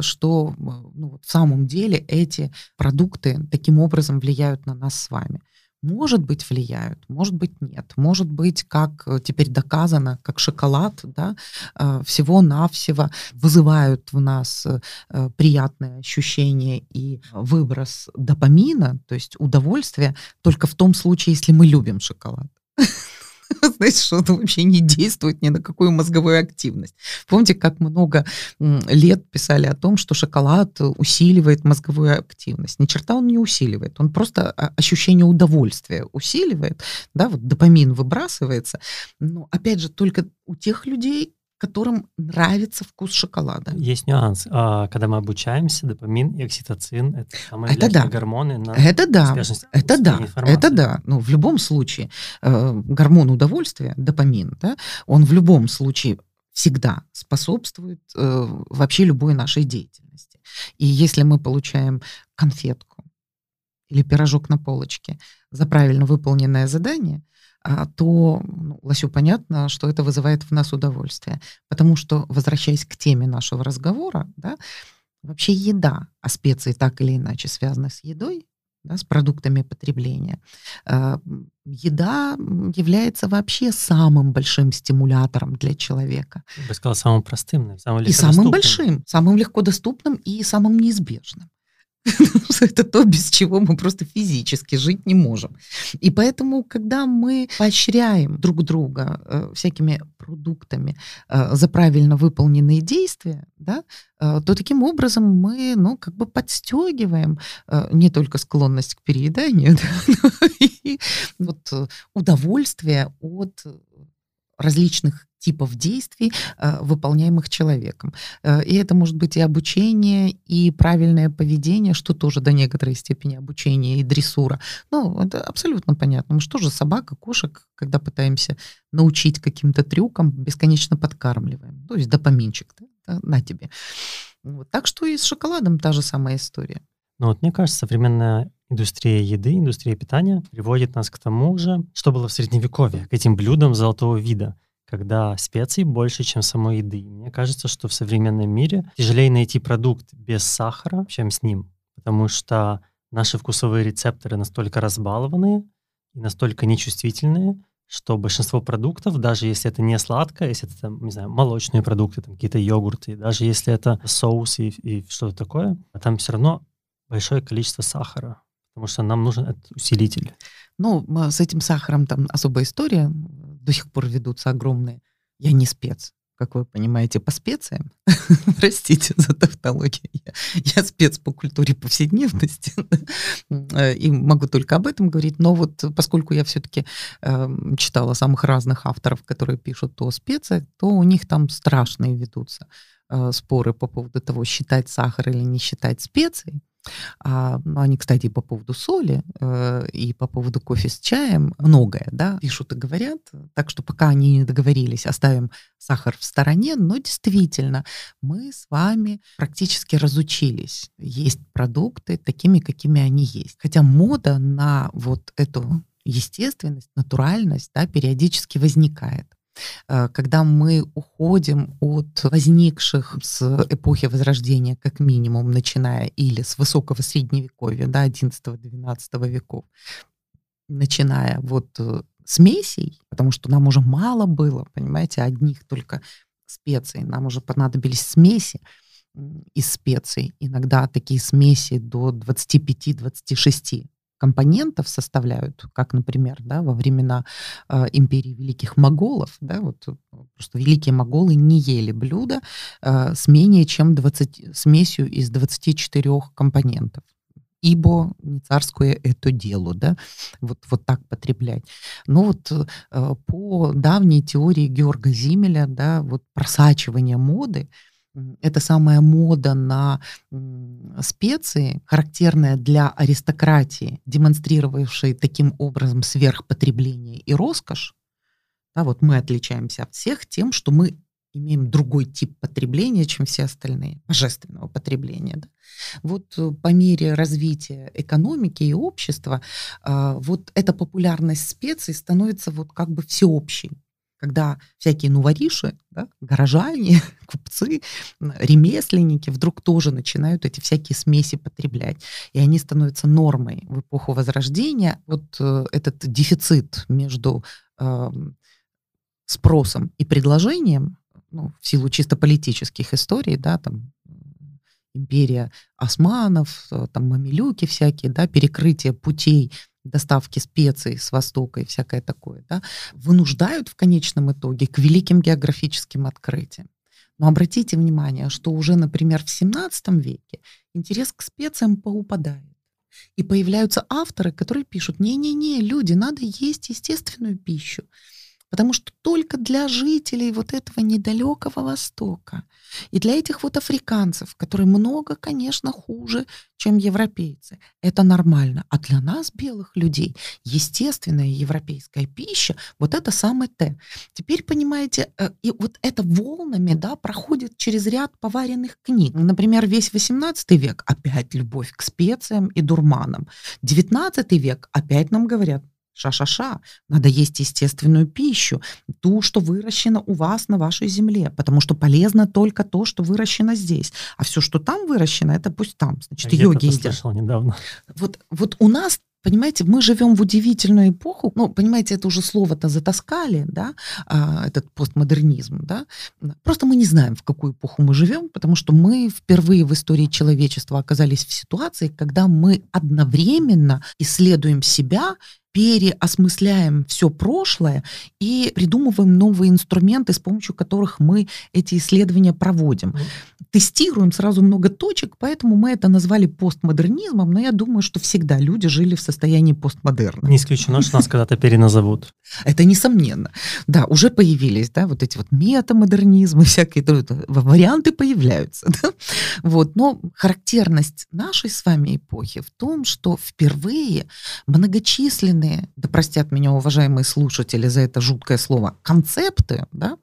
что ну, в самом деле эти продукты таким образом влияют на нас с вами. Может быть, влияют, может быть, нет. Может быть, как э, теперь доказано, как шоколад, да, э, всего-навсего вызывают в нас э, приятные ощущения и выброс допамина, то есть удовольствие, только в том случае, если мы любим шоколад. [LAUGHS] [LAUGHS] знаете, что это вообще не действует ни на какую мозговую активность. Помните, как много лет писали о том, что шоколад усиливает мозговую активность? Ни черта он не усиливает, он просто а, ощущение удовольствия усиливает, да, вот допамин выбрасывается. Но опять же, только у тех людей, которым нравится вкус шоколада. Есть нюанс. А, когда мы обучаемся, допамин и окситоцин — это самые это да. гормоны на это да. Это да. Это да. Ну, в любом случае, э, гормон удовольствия, допамин, да, он в любом случае всегда способствует э, вообще любой нашей деятельности. И если мы получаем конфетку или пирожок на полочке за правильно выполненное задание — то ну, Лосю понятно, что это вызывает в нас удовольствие. Потому что, возвращаясь к теме нашего разговора, да, вообще еда, а специи так или иначе связаны с едой, да, с продуктами потребления. Э, еда является вообще самым большим стимулятором для человека. Я бы сказала, самым простым, самым И самым большим, самым легко доступным и самым неизбежным. [LAUGHS] Это то, без чего мы просто физически жить не можем. И поэтому, когда мы поощряем друг друга э, всякими продуктами э, за правильно выполненные действия, да, э, то таким образом мы, ну, как бы подстегиваем э, не только склонность к перееданию, [LAUGHS] да, но и вот э, удовольствие от различных типов действий, э, выполняемых человеком. Э, и это может быть и обучение, и правильное поведение, что тоже до некоторой степени обучение и дрессура. Ну, это абсолютно понятно. Мы что же собака, кошек, когда пытаемся научить каким-то трюкам, бесконечно подкармливаем. То есть допаминчик, да, на тебе. Вот. Так что и с шоколадом та же самая история. Ну вот мне кажется, современная индустрия еды, индустрия питания приводит нас к тому же, что было в Средневековье, к этим блюдам золотого вида — когда специй больше, чем самой еды. Мне кажется, что в современном мире тяжелее найти продукт без сахара, чем с ним, потому что наши вкусовые рецепторы настолько разбалованные и настолько нечувствительные, что большинство продуктов, даже если это не сладкое, если это, там, не знаю, молочные продукты, там, какие-то йогурты, даже если это соус и, и что-то такое, там все равно большое количество сахара, потому что нам нужен этот усилитель. Ну, с этим сахаром там особая история до сих пор ведутся огромные. Я не спец, как вы понимаете, по специям. [LAUGHS] Простите за тавтологию. Я, я спец по культуре повседневности. [LAUGHS] И могу только об этом говорить. Но вот поскольку я все-таки э, эм, читала самых разных авторов, которые пишут о специях, то у них там страшные ведутся э, споры по поводу того, считать сахар или не считать специей. А, ну, они, кстати, по поводу соли э, и по поводу кофе с чаем многое, да, пишут и говорят. Так что пока они не договорились, оставим сахар в стороне. Но действительно, мы с вами практически разучились есть продукты такими, какими они есть. Хотя мода на вот эту естественность, натуральность да, периодически возникает. Э, когда мы уходим от возникших с эпохи Возрождения, как минимум, начиная или с высокого средневековья, да, 11-12 веков, начиная вот э, смесей, потому что нам уже мало было, понимаете, одних только специй, нам уже понадобились смеси из специй, иногда такие смеси до 25-26 компонентов составляют, как, например, да, во времена э, империи великих моголов, да, вот э, просто великие моголы не ели блюда э, с менее чем 20, смесью из 24 компонентов ибо не царское это дело, да, вот, вот так потреблять. Но вот э, по давней теории Георга Зимеля, да, вот просачивание моды, это самая мода на специи, характерная для аристократии, демонстрировавшей таким образом сверхпотребление и роскошь. Да, вот мы отличаемся от всех тем, что мы имеем другой тип потребления, чем все остальные, божественного потребления. Да? Вот э, по мере развития экономики и общества, а, вот эта популярность специй становится вот как бы всеобщей когда всякие нувориши, да, горожане, [LAUGHS] купцы, ремесленники вдруг тоже начинают эти всякие смеси потреблять. И они становятся нормой в эпоху Возрождения. Вот э, этот дефицит между э, спросом и предложением, ну, в силу чисто политических историй, да, там империя османов, э, там мамилюки всякие, да, перекрытие путей доставки специй с Востока и всякое такое, да, вынуждают в конечном итоге к великим географическим открытиям. Но обратите внимание, что уже, например, в 17 веке интерес к специям поупадает. И появляются авторы, которые пишут, не-не-не, люди, надо есть естественную пищу. Потому что только для жителей вот этого недалекого Востока и для этих вот африканцев, которые много, конечно, хуже, чем европейцы, это нормально. А для нас, белых людей, естественная европейская пища, вот это самое Т. Теперь, понимаете, э, и вот это волнами, да, проходит через ряд поваренных книг. Например, весь 18 век опять любовь к специям и дурманам. 19 век опять нам говорят, Ша-ша-ша, надо есть естественную пищу, ту, что выращено у вас на вашей земле, потому что полезно только то, что выращено здесь. А все, что там выращено, это пусть там. Значит, а йоги едят. недавно. Вот, вот у нас Понимаете, мы живем в удивительную эпоху. Ну, понимаете, это уже слово-то затаскали, да, а, этот постмодернизм, да. Просто мы не знаем, в какую эпоху мы живем, потому что мы впервые в истории человечества оказались в ситуации, когда мы одновременно исследуем себя переосмысляем все прошлое и придумываем новые инструменты, с помощью которых мы эти исследования проводим. Тестируем сразу много точек, поэтому мы это назвали постмодернизмом, но я думаю, что всегда люди жили в состоянии постмодерна. Не исключено, что нас когда-то переназовут. Это несомненно. Да, уже появились, да, вот эти вот метамодернизмы, всякие варианты появляются. [LAUGHS] Да? Вот. Но характерность нашей с вами эпохи в том, что впервые многочисленные да простят меня уважаемые слушатели за это жуткое слово, концепты, да,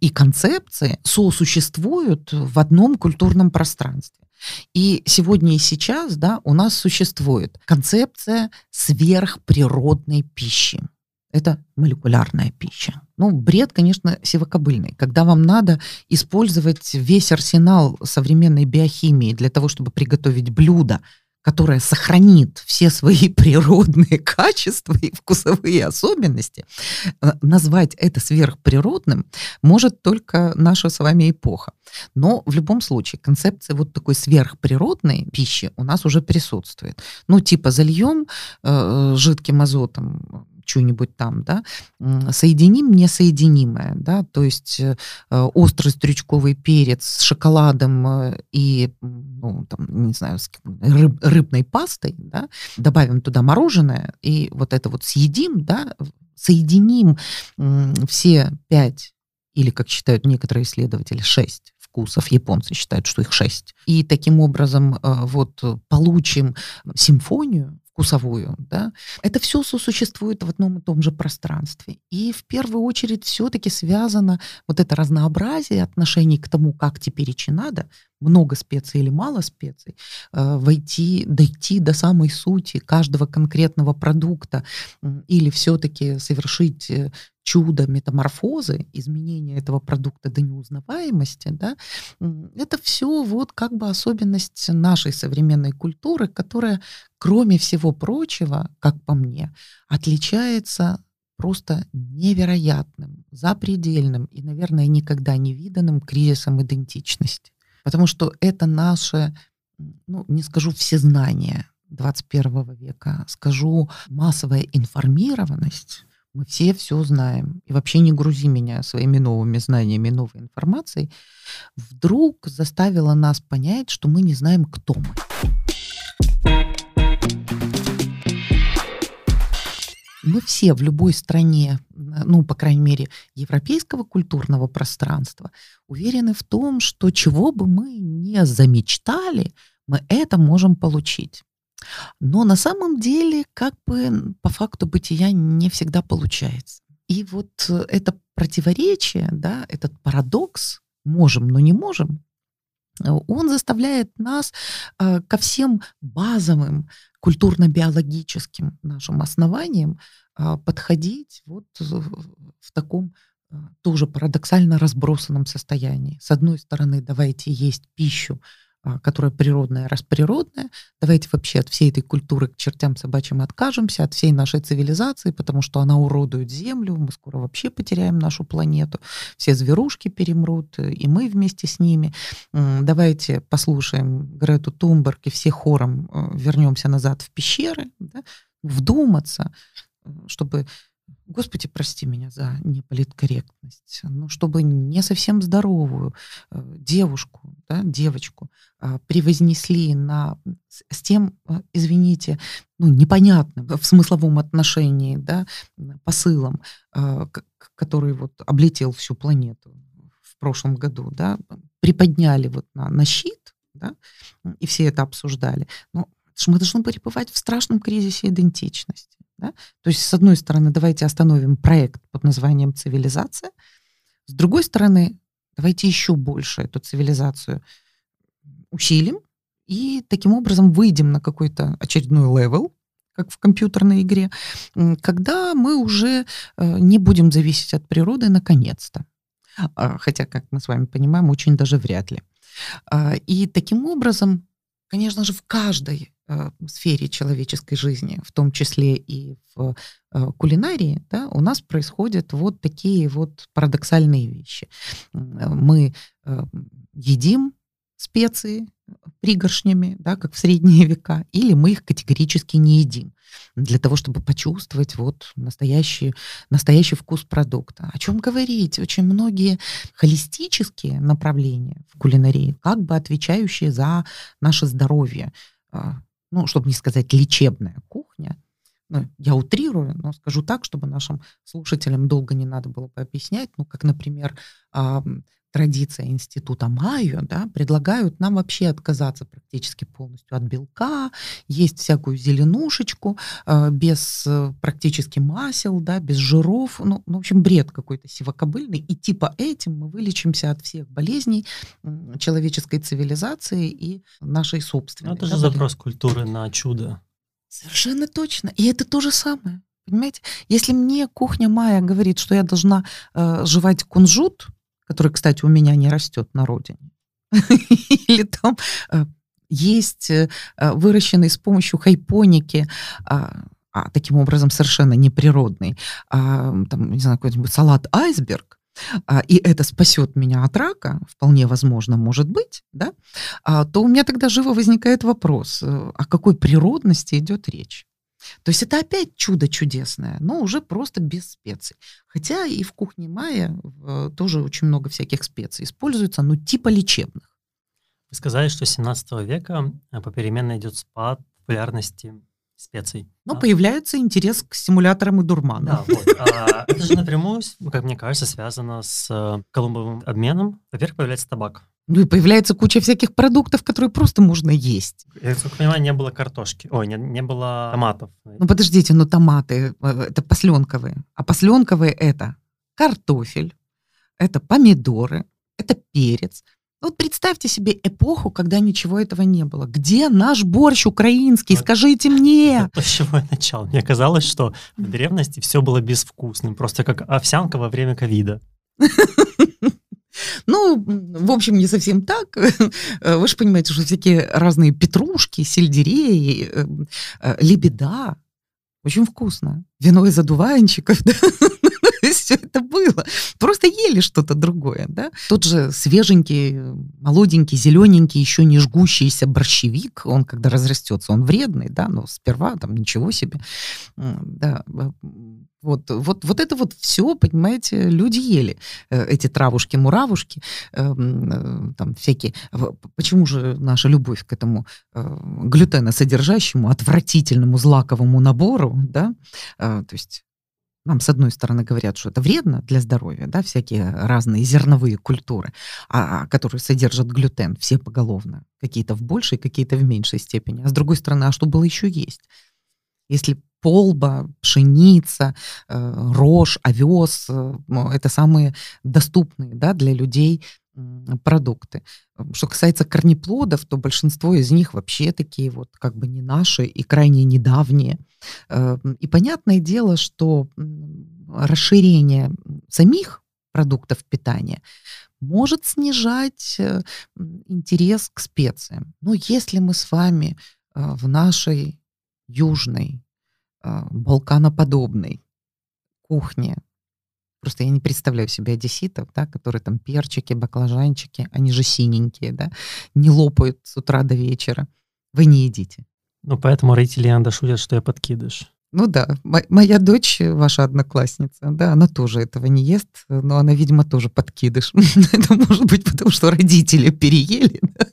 и концепции сосуществуют в одном культурном пространстве. И сегодня и сейчас да, у нас существует концепция сверхприродной пищи. Это молекулярная пища. Ну, бред, конечно, сивокобыльный. Когда вам надо использовать весь арсенал современной биохимии для того, чтобы приготовить блюдо, которая сохранит все свои [LAUGHS] природные качества и вкусовые особенности, э, назвать это сверхприродным может только наша с вами эпоха. Но в любом случае концепция вот такой сверхприродной пищи у нас уже присутствует. Ну, типа зальем э, жидким азотом что-нибудь там, да, соединим несоединимое, да, то есть э, острый стрючковый перец с шоколадом э, и, ну, там, не знаю, с рыб, рыбной пастой, да, добавим туда мороженое и вот это вот съедим, да, соединим все пять или, как считают некоторые исследователи, шесть вкусов. Японцы считают, что их шесть. И таким образом э, вот получим симфонию вкусовую, да, это все сосуществует в одном и том же пространстве. И в первую очередь все-таки связано вот это разнообразие отношений к тому, как теперь и надо, много специй или мало специй, э, войти, дойти до самой сути каждого конкретного продукта или все-таки совершить э, чудо метаморфозы, изменения этого продукта до неузнаваемости, да, это все вот как бы особенность нашей современной культуры, которая, кроме всего прочего, как по мне, отличается просто невероятным, запредельным и, наверное, никогда не виданным кризисом идентичности. Потому что это наше, ну, не скажу всезнание 21 века, скажу массовая информированность, мы все все знаем. И вообще не грузи меня своими новыми знаниями, новой информацией. Вдруг заставила нас понять, что мы не знаем, кто мы. Мы все в любой стране, ну, по крайней мере, европейского культурного пространства, уверены в том, что чего бы мы не замечтали, мы это можем получить. Но на самом деле, как бы по факту бытия не всегда получается. И вот э, это противоречие, да, этот парадокс, можем, но не можем, э, он заставляет нас э, ко всем базовым культурно-биологическим нашим основаниям подходить вот в таком тоже парадоксально разбросанном состоянии. С одной стороны, давайте есть пищу, которая природная, раз природная. Давайте вообще от всей этой культуры к чертям собачьим откажемся, от всей нашей цивилизации, потому что она уродует Землю, мы скоро вообще потеряем нашу планету, все зверушки перемрут, э, и мы вместе с ними. Давайте послушаем Грету Тумберг и все хором э, вернемся назад в пещеры, да, вдуматься, э, чтобы Господи, прости меня за неполиткорректность, но чтобы не совсем здоровую э, девушку, да, девочку э, превознесли на, с тем, э, извините, ну, непонятным в смысловом отношении, да, посылом, э, который вот облетел всю планету в прошлом году, да, приподняли вот на, на щит, да, и все это обсуждали. Но мы должны пребывать в страшном кризисе идентичности. Да? То есть, с одной стороны, давайте остановим проект под названием «Цивилизация», с другой стороны, давайте еще больше эту цивилизацию усилим и таким образом выйдем на какой-то очередной level, как в компьютерной игре, когда мы уже э, не будем зависеть от природы наконец-то. А, хотя, как мы с вами понимаем, очень даже вряд ли. А, и таким образом, конечно же, в каждой сфере человеческой жизни, в том числе и в э, кулинарии, да, у нас происходят вот такие вот парадоксальные вещи. Мы э, едим специи пригоршнями, да, как в средние [LAUGHS] века, или мы их категорически не едим для того, чтобы почувствовать вот настоящий, настоящий вкус продукта. О чем говорить? Очень многие холистические направления в кулинарии, как бы отвечающие за наше здоровье, ну, чтобы не сказать лечебная кухня, ну, я утрирую, но скажу так, чтобы нашим слушателям долго не надо было бы объяснять, ну, как, например, традиция института Майо, да, предлагают нам вообще отказаться практически полностью от белка, есть всякую зеленушечку, э, без э, практически масел, да, без жиров, ну, в общем, бред какой-то сивокобыльный, и типа этим мы вылечимся от всех болезней человеческой цивилизации и нашей собственной. Ну, это же запрос культуры на чудо. Совершенно точно. И это то же самое. Понимаете? Если мне кухня Майя говорит, что я должна э, жевать кунжут, который, кстати, у меня не растет на родине, [LAUGHS] или там э, есть э, выращенный с помощью хайпоники, а, а таким образом совершенно неприродный, а, там, не знаю, какой-нибудь салат айсберг, а, и это спасет меня от рака, вполне возможно, может быть, да, то у меня тогда живо возникает вопрос, э, о какой природности идет речь. То есть это опять чудо чудесное, но уже просто без специй. Хотя и в кухне Майя тоже очень много всяких специй используется, но типа лечебных. Вы сказали, что с 17 века э, попеременно идет спад популярности специй. Но да? появляется интерес к стимуляторам и дурманам. Да, вот. А, это же напрямую, как мне кажется, связано с э, Колумбовым обменом. Во-первых, появляется табак. Ну и появляется куча всяких продуктов, которые просто можно есть. Я, насколько понимаю, не было картошки. Ой, не, не было томатов. Ну подождите, ну томаты, э, это посленковые. А посленковые это картофель, это помидоры, это перец. Вот представьте себе эпоху, когда ничего этого не было. Где наш борщ украинский? Скажите мне. То, с чего я начал. Мне казалось, что в древности все было безвкусным, просто как овсянка во время ковида. [LAUGHS] Ну, в общем, не совсем так. [LAUGHS] Вы же понимаете, что всякие разные петрушки, сельдереи, эм, э, лебеда. Очень вкусно. Вино из одуванчиков? [LAUGHS] [LAUGHS] все это было. Просто ели что-то другое, да. Тот же свеженький, молоденький, зелененький, еще не жгущийся борщевик, он когда разрастется, он вредный, да, но сперва там ничего себе, да, вот, вот, вот это вот все, понимаете, люди ели. Э, эти травушки-муравушки, эм, э, там всякие. Почему же наша любовь к этому э, глютеносодержащему, отвратительному злаковому набору, да, то есть нам, с одной стороны, говорят, что это вредно для здоровья, да, всякие разные зерновые культуры, а, а, которые содержат глютен, все поголовно, какие-то в большей, какие-то в меньшей степени. А с другой стороны, а что было еще есть? Если полба, пшеница, э, рожь, овес э, – это самые доступные да, для людей продукты. Что касается корнеплодов, то большинство из них вообще такие вот как бы не наши и крайне недавние. Эм, и понятное дело, что расширение самих продуктов питания может снижать э, интерес к специям. Но если мы с вами э, в нашей южной, э, балканоподобной кухне Просто я не представляю себе одесситов, да, которые там перчики, баклажанчики, они же синенькие, да, не лопают с утра до вечера. Вы не едите. Ну, поэтому родители иногда шутят, что я подкидыш. Ну да, моя дочь, ваша одноклассница, да, она тоже этого не ест, но она, видимо, тоже подкидыш. [LAUGHS] Это может быть потому, что родители переели. Да?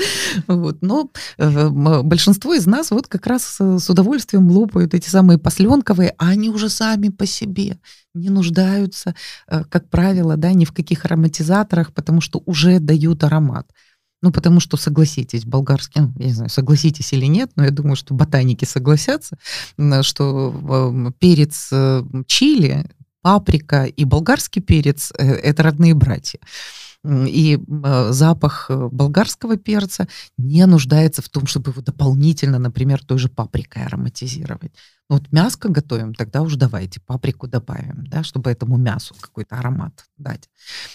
[LAUGHS] Вот. Но э, большинство из нас вот как раз с удовольствием лопают эти самые посленковые, а они уже сами по себе не нуждаются, э, как правило, да, ни в каких ароматизаторах, потому что уже дают аромат. Ну, потому что, согласитесь, болгарский, ну, я не знаю, согласитесь или нет, но я думаю, что ботаники согласятся, что э, перец чили, паприка и болгарский перец – это родные братья и а, запах э, болгарского перца не нуждается в том, чтобы его дополнительно, например, той же паприкой ароматизировать. Ну, вот мяско готовим, тогда уж давайте паприку добавим, да, чтобы этому мясу какой-то аромат дать.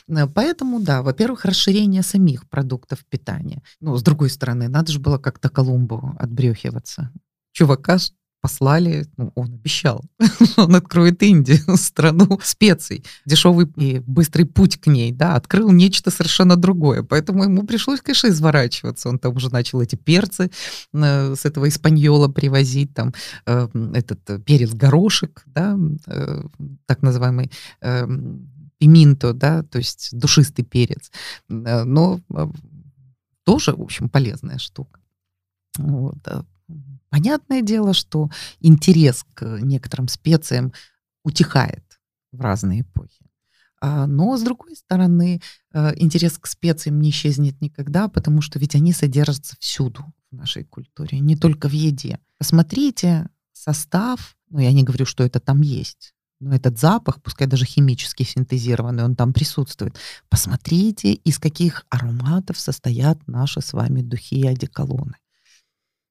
Э, поэтому, да, во-первых, расширение самих продуктов питания. Ну, с другой стороны, надо же было как-то Колумбу отбрехиваться. Чувака послали, ну, он обещал, [LAUGHS] он откроет Индию, [LAUGHS] страну специй, дешевый и быстрый путь к ней, да, открыл нечто совершенно другое, поэтому ему пришлось, конечно, изворачиваться, он там уже начал эти перцы э, с этого испаньола привозить, там, э, этот перец горошек, да, э, так называемый э, пиминто, да, то есть душистый перец, э, но э, тоже, в общем, полезная штука. Вот, Понятное дело, что интерес к некоторым специям утихает в разные эпохи. А, но, с другой стороны, э, интерес к специям не исчезнет никогда, потому что ведь они содержатся всюду в нашей культуре, не только в еде. Посмотрите состав, ну я не говорю, что это там есть, но этот запах, пускай даже химически синтезированный, он там присутствует. Посмотрите, из каких ароматов состоят наши с вами духи и одеколоны.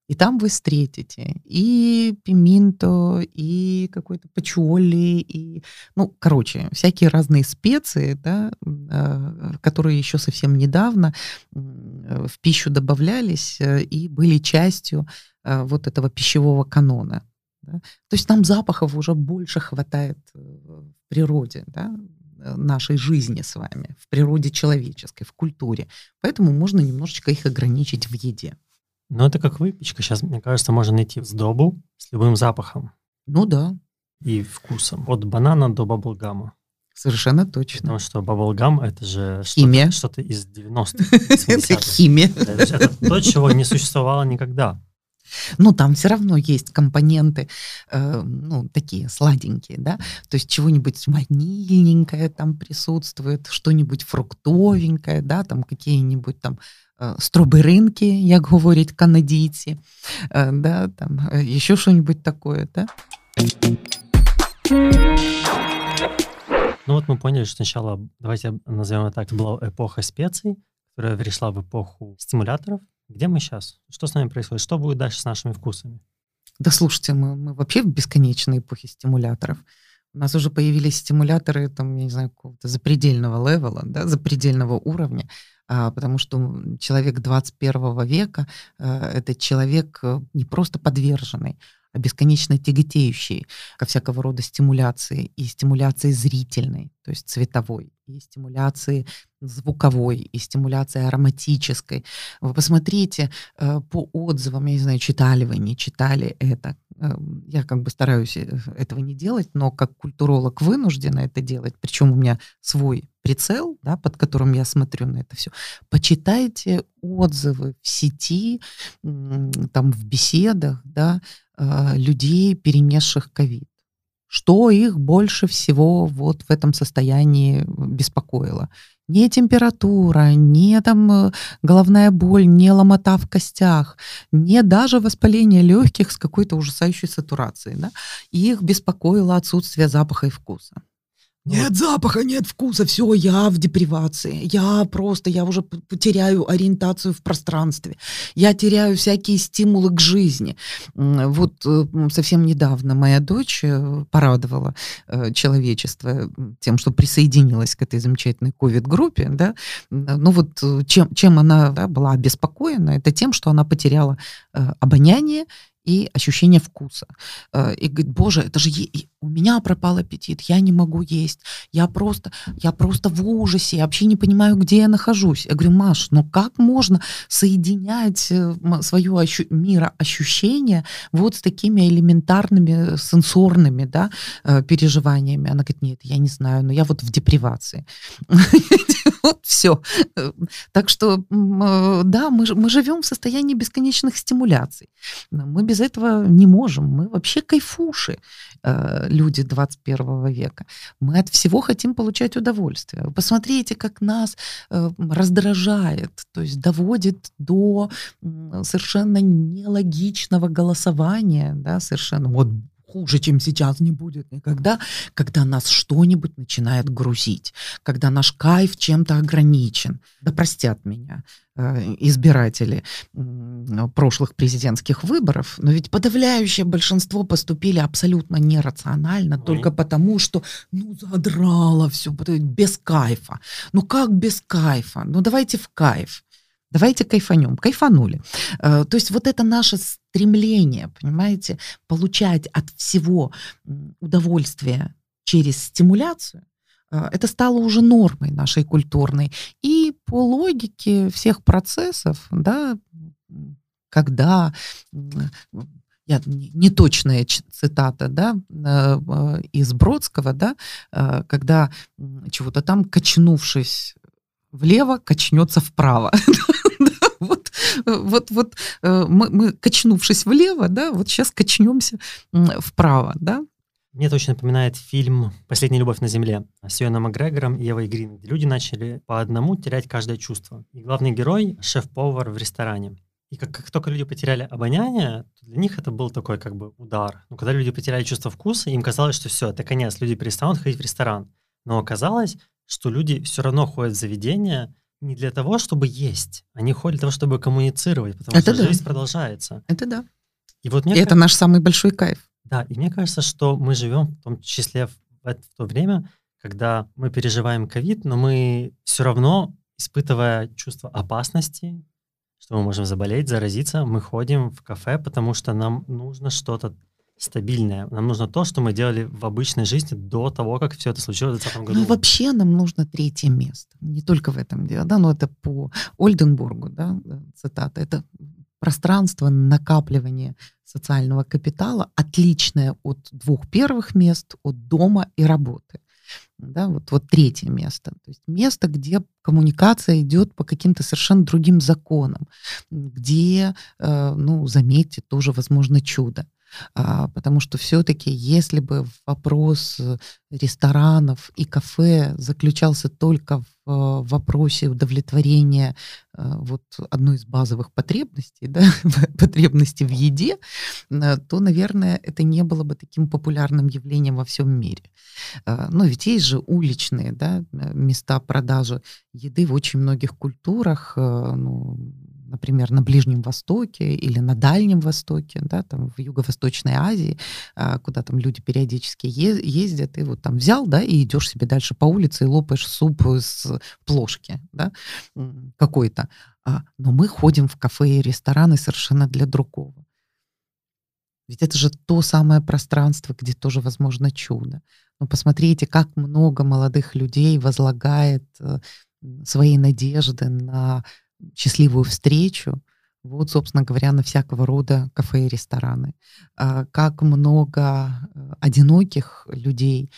И там вы встретите и пиминто, и какой-то пачуоли, и, ну, короче, всякие разные специи, да, а, которые еще совсем недавно в пищу добавлялись э, и были частью а, вот этого пищевого канона. Да. То есть нам запахов уже больше хватает э, в природе, да, нашей жизни с вами, в природе человеческой, в культуре. Поэтому можно немножечко их ограничить в еде. Ну, это как выпечка. Сейчас, мне кажется, можно найти сдобу с любым запахом. Ну да. И вкусом. От банана до баблгама. Совершенно точно. Потому что баблгам — это же что-то, что из 90-х. [LAUGHS] Это химия. Это то, чего не существовало никогда. Но там все равно есть компоненты, э, ну, такие сладенькие, да, то есть чего-нибудь ванильненькое там присутствует, что-нибудь фруктовенькое, да, там какие-нибудь там э, строберинки, як говорять канадійці, э, да, там э, еще что-нибудь такое, да. Ну вот мы поняли, что сначала, давайте назовем это так, была эпоха специй, которая перешла в эпоху стимуляторов. Где мы сейчас? Что с нами происходит? Что будет дальше с нашими вкусами? Да слушайте, мы, мы вообще в бесконечной эпохе стимуляторов. У нас уже появились стимуляторы, там, я не знаю, какого-то запредельного левела, да, запредельного уровня, а, потому что человек 21 века а, — это человек э, не просто подверженный, бесконечно тяготеющий ко всякого рода стимуляции, и стимуляции зрительной, то есть цветовой, и стимуляции звуковой, и стимуляции ароматической. Вы посмотрите э, по отзывам, я не знаю, читали вы, не читали это. Э, я как бы стараюсь э, этого не делать, но как культуролог вынуждена это делать, причем у меня свой прицел, да, под которым я смотрю на это все. Почитайте отзывы в сети, там в беседах, да, людей, перенесших ковид. Что их больше всего вот в этом состоянии беспокоило? Не температура, не там э, головная боль, не ломота в костях, не даже воспаление легких с какой-то ужасающей сатурацией. Да? Их беспокоило отсутствие запаха и вкуса. Нет запаха, нет вкуса, все, я в депривации. Я просто, я уже потеряю ориентацию в пространстве. Я теряю всякие стимулы к жизни. Вот э, совсем недавно моя дочь э, порадовала э, человечество тем, что присоединилась к этой замечательной ковид-группе, да. Ну вот чем, чем она да, была обеспокоена, это тем, что она потеряла обоняние и ощущение вкуса. Э, и говорит, боже, это же у меня пропал аппетит, я не могу есть, я просто, я просто в ужасе, я вообще не понимаю, где я нахожусь. Я говорю, Маш, ну как можно соединять э, свое ощу- мироощущение вот с такими элементарными сенсорными да, э, переживаниями? Она говорит, нет, я не знаю, но я вот в депривации. [LAUGHS] Вот все. Так что, да, мы, мы живем в состоянии бесконечных стимуляций. Мы без этого не можем. Мы вообще кайфуши, э, люди 21 века. Мы от всего хотим получать удовольствие. посмотрите, как нас э, раздражает, то есть доводит до совершенно нелогичного голосования, да, совершенно вот хуже, чем сейчас, не будет никогда, когда нас что-нибудь начинает грузить, когда наш кайф чем-то ограничен. Да простят меня э, избиратели прошлых президентских выборов, но ведь подавляющее большинство поступили абсолютно нерационально, Ой. только потому, что ну задрало все, без кайфа. Ну как без кайфа? Ну давайте в кайф. Давайте кайфанем. Кайфанули. Э, то есть вот это наше стремление, понимаете, получать от всего удовольствие через стимуляцию, э, это стало уже нормой нашей культурной. И по логике всех процессов, да, когда я, неточная цитата, да, э, из Бродского, да, когда чего-то там, качнувшись влево, качнется вправо. [LAUGHS] вот, вот, вот э, мы, мы, качнувшись влево, да, вот сейчас качнемся вправо, да. Мне точно напоминает фильм «Последняя любовь на земле» с Йоном Макгрегором и Евой Грин, где люди начали по одному терять каждое чувство. И главный герой — шеф-повар в ресторане. И как, как только люди потеряли обоняние, для них это был такой как бы удар. Но когда люди потеряли чувство вкуса, им казалось, что все, это конец, люди перестанут ходить в ресторан. Но оказалось, что люди все равно ходят в заведения, не для того, чтобы есть. Они ходят для того, чтобы коммуницировать, потому это что да. жизнь продолжается. Это да. И вот мне и это наш самый большой кайф. Да, и мне кажется, что мы живем в том числе в, в то время, когда мы переживаем ковид, но мы все равно, испытывая чувство опасности, что мы можем заболеть, заразиться, мы ходим в кафе, потому что нам нужно что-то стабильное. Нам нужно то, что мы делали в обычной жизни до того, как все это случилось в 2020 году. Ну, вообще нам нужно третье место. Не только в этом дело, да, но это по Ольденбургу, да, цитата. Это пространство накапливания социального капитала, отличное от двух первых мест, от дома и работы. Да, вот, вот третье место. То есть место, где коммуникация идет по каким-то совершенно другим законам, где, э, ну, заметьте, тоже возможно чудо. А, потому что все-таки, если бы вопрос э, ресторанов и кафе заключался только в э, вопросе удовлетворения э, вот одной из базовых потребностей, [LAUGHS] да, потребности в еде, то, наверное, это не было бы таким популярным явлением во всем мире. Но ведь есть же уличные да, места продажи еды в очень многих культурах. Ну, например, на Ближнем Востоке или на Дальнем Востоке, да, там в Юго-Восточной Азии, а, куда там люди периодически ездят, и вот там взял, да, и идешь себе дальше по улице и лопаешь суп с плошки, да, какой-то. А, но мы ходим в кафе и рестораны совершенно для другого. Ведь это же то самое пространство, где тоже возможно чудо. Но посмотрите, как много молодых людей возлагает э, свои надежды на счастливую встречу, вот, собственно говоря, на всякого рода кафе и рестораны. А, как много э, одиноких людей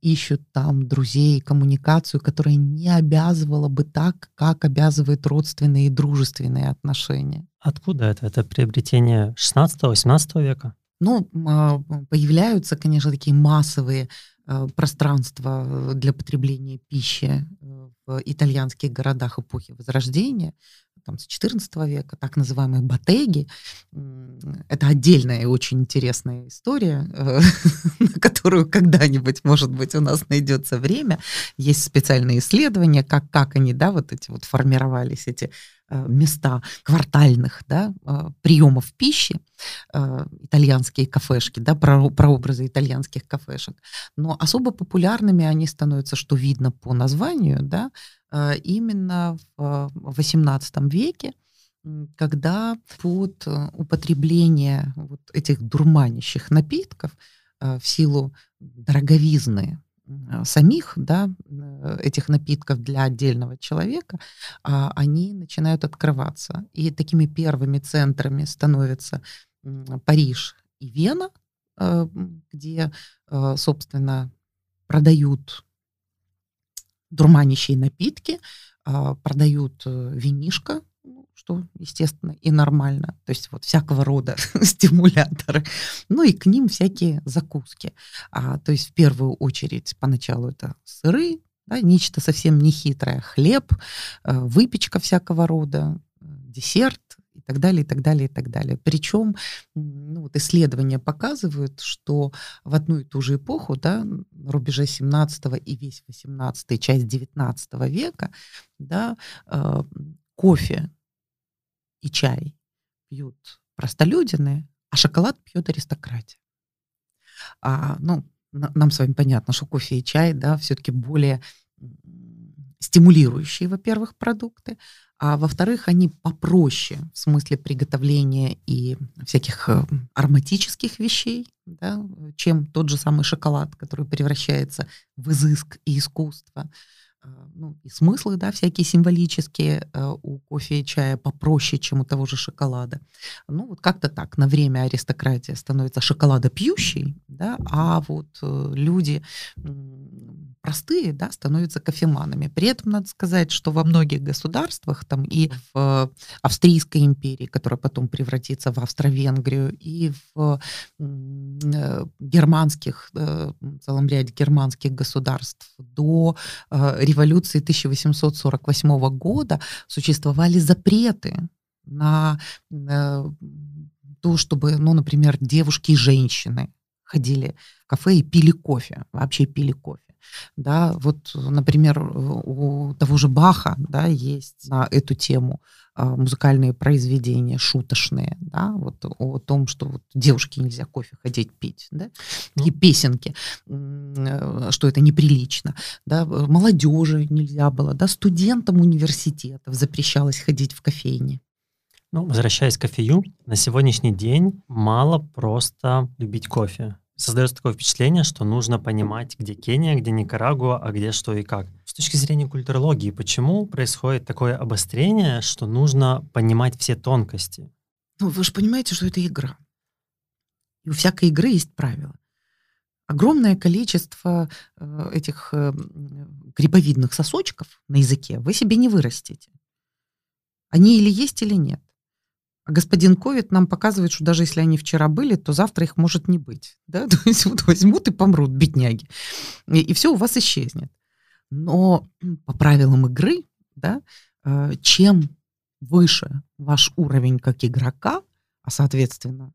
ищут там друзей, коммуникацию, которая не обязывала бы так, как обязывает родственные и дружественные отношения. Откуда это? Это приобретение 16-18 века? Ну, а, появляются, конечно, такие массовые э, пространства э, для потребления пищи в итальянских городах эпохи Возрождения, там, с XIV века, так называемые батеги. Это отдельная и очень интересная история, э, [LAUGHS] на которую когда-нибудь, может быть, у нас найдется время. Есть специальные исследования, как, как они, да, вот эти вот формировались, эти Э, места квартальных да, э, приемов пищи, э, итальянские кафешки, да, про, прообразы итальянских кафешек. Но особо популярными они становятся, что видно по названию, да, именно в XVIII веке, когда под употребление вот этих дурманящих напитков в силу дороговизны Э, самих да, э, этих напитков для отдельного человека, а, они начинают открываться. И такими первыми центрами становятся Париж и Вена, э, где, собственно, продают дурманящие напитки, а, продают винишко, что, естественно, и нормально. То есть вот всякого рода [LAUGHS] стимуляторы. Ну и к ним всякие закуски. А, то есть в первую очередь поначалу это сыры, да, нечто совсем нехитрое, хлеб, э, выпечка всякого рода, десерт и так далее, и так далее, и так далее. Причем ну, вот исследования показывают, что в одну и ту же эпоху, да, на рубеже 17 и весь 18 часть 19 века, да, э, кофе и чай пьют простолюдины, а шоколад пьет аристократия. А, ну, нам с вами понятно, что кофе и чай, да, все-таки более стимулирующие, во-первых, продукты, а во-вторых, они попроще в смысле приготовления и всяких э, ароматических вещей, да, чем тот же самый шоколад, который превращается в изыск и искусство. А, ну, и смыслы, да, всякие символические э, у кофе и чая попроще, чем у того же шоколада. Ну, вот как-то так, на время аристократия становится шоколадопьющей, да, а вот э, люди простые, да, становятся кофеманами. При этом надо сказать, что во многих государствах, там и в Австрийской империи, которая потом превратится в Австро-Венгрию, и в э, германских, в целом ряде германских государств до революции 1848 года существовали запреты на э, то, чтобы, ну, например, девушки и женщины ходили в кафе и пили кофе, вообще пили кофе. Да, вот, например, у того же Баха да, есть на эту тему а, музыкальные произведения шуточные, да, вот о том, что вот девушке нельзя кофе ходить пить, да, и песенки, э, что это неприлично, да, молодежи нельзя было, да, студентам университетов запрещалось ходить в кофейне. Ну, возвращаясь к кофею, на сегодняшний день мало просто любить кофе создается такое впечатление, что нужно понимать, где Кения, где Никарагуа, а где что и как. С точки зрения культурологии, почему происходит такое обострение, что нужно понимать все тонкости? Ну, вы же понимаете, что это игра. И у всякой игры есть правила. огромное количество э, этих э, грибовидных сосочков на языке вы себе не вырастите. Они или есть, или нет. А господин ковид нам показывает, что даже если они вчера были, то завтра их может не быть. Да? [LAUGHS] То есть вот возьмут и помрут, бедняги. И, и все у вас исчезнет. Но по правилам игры, да, э, чем выше ваш уровень как игрока, а соответственно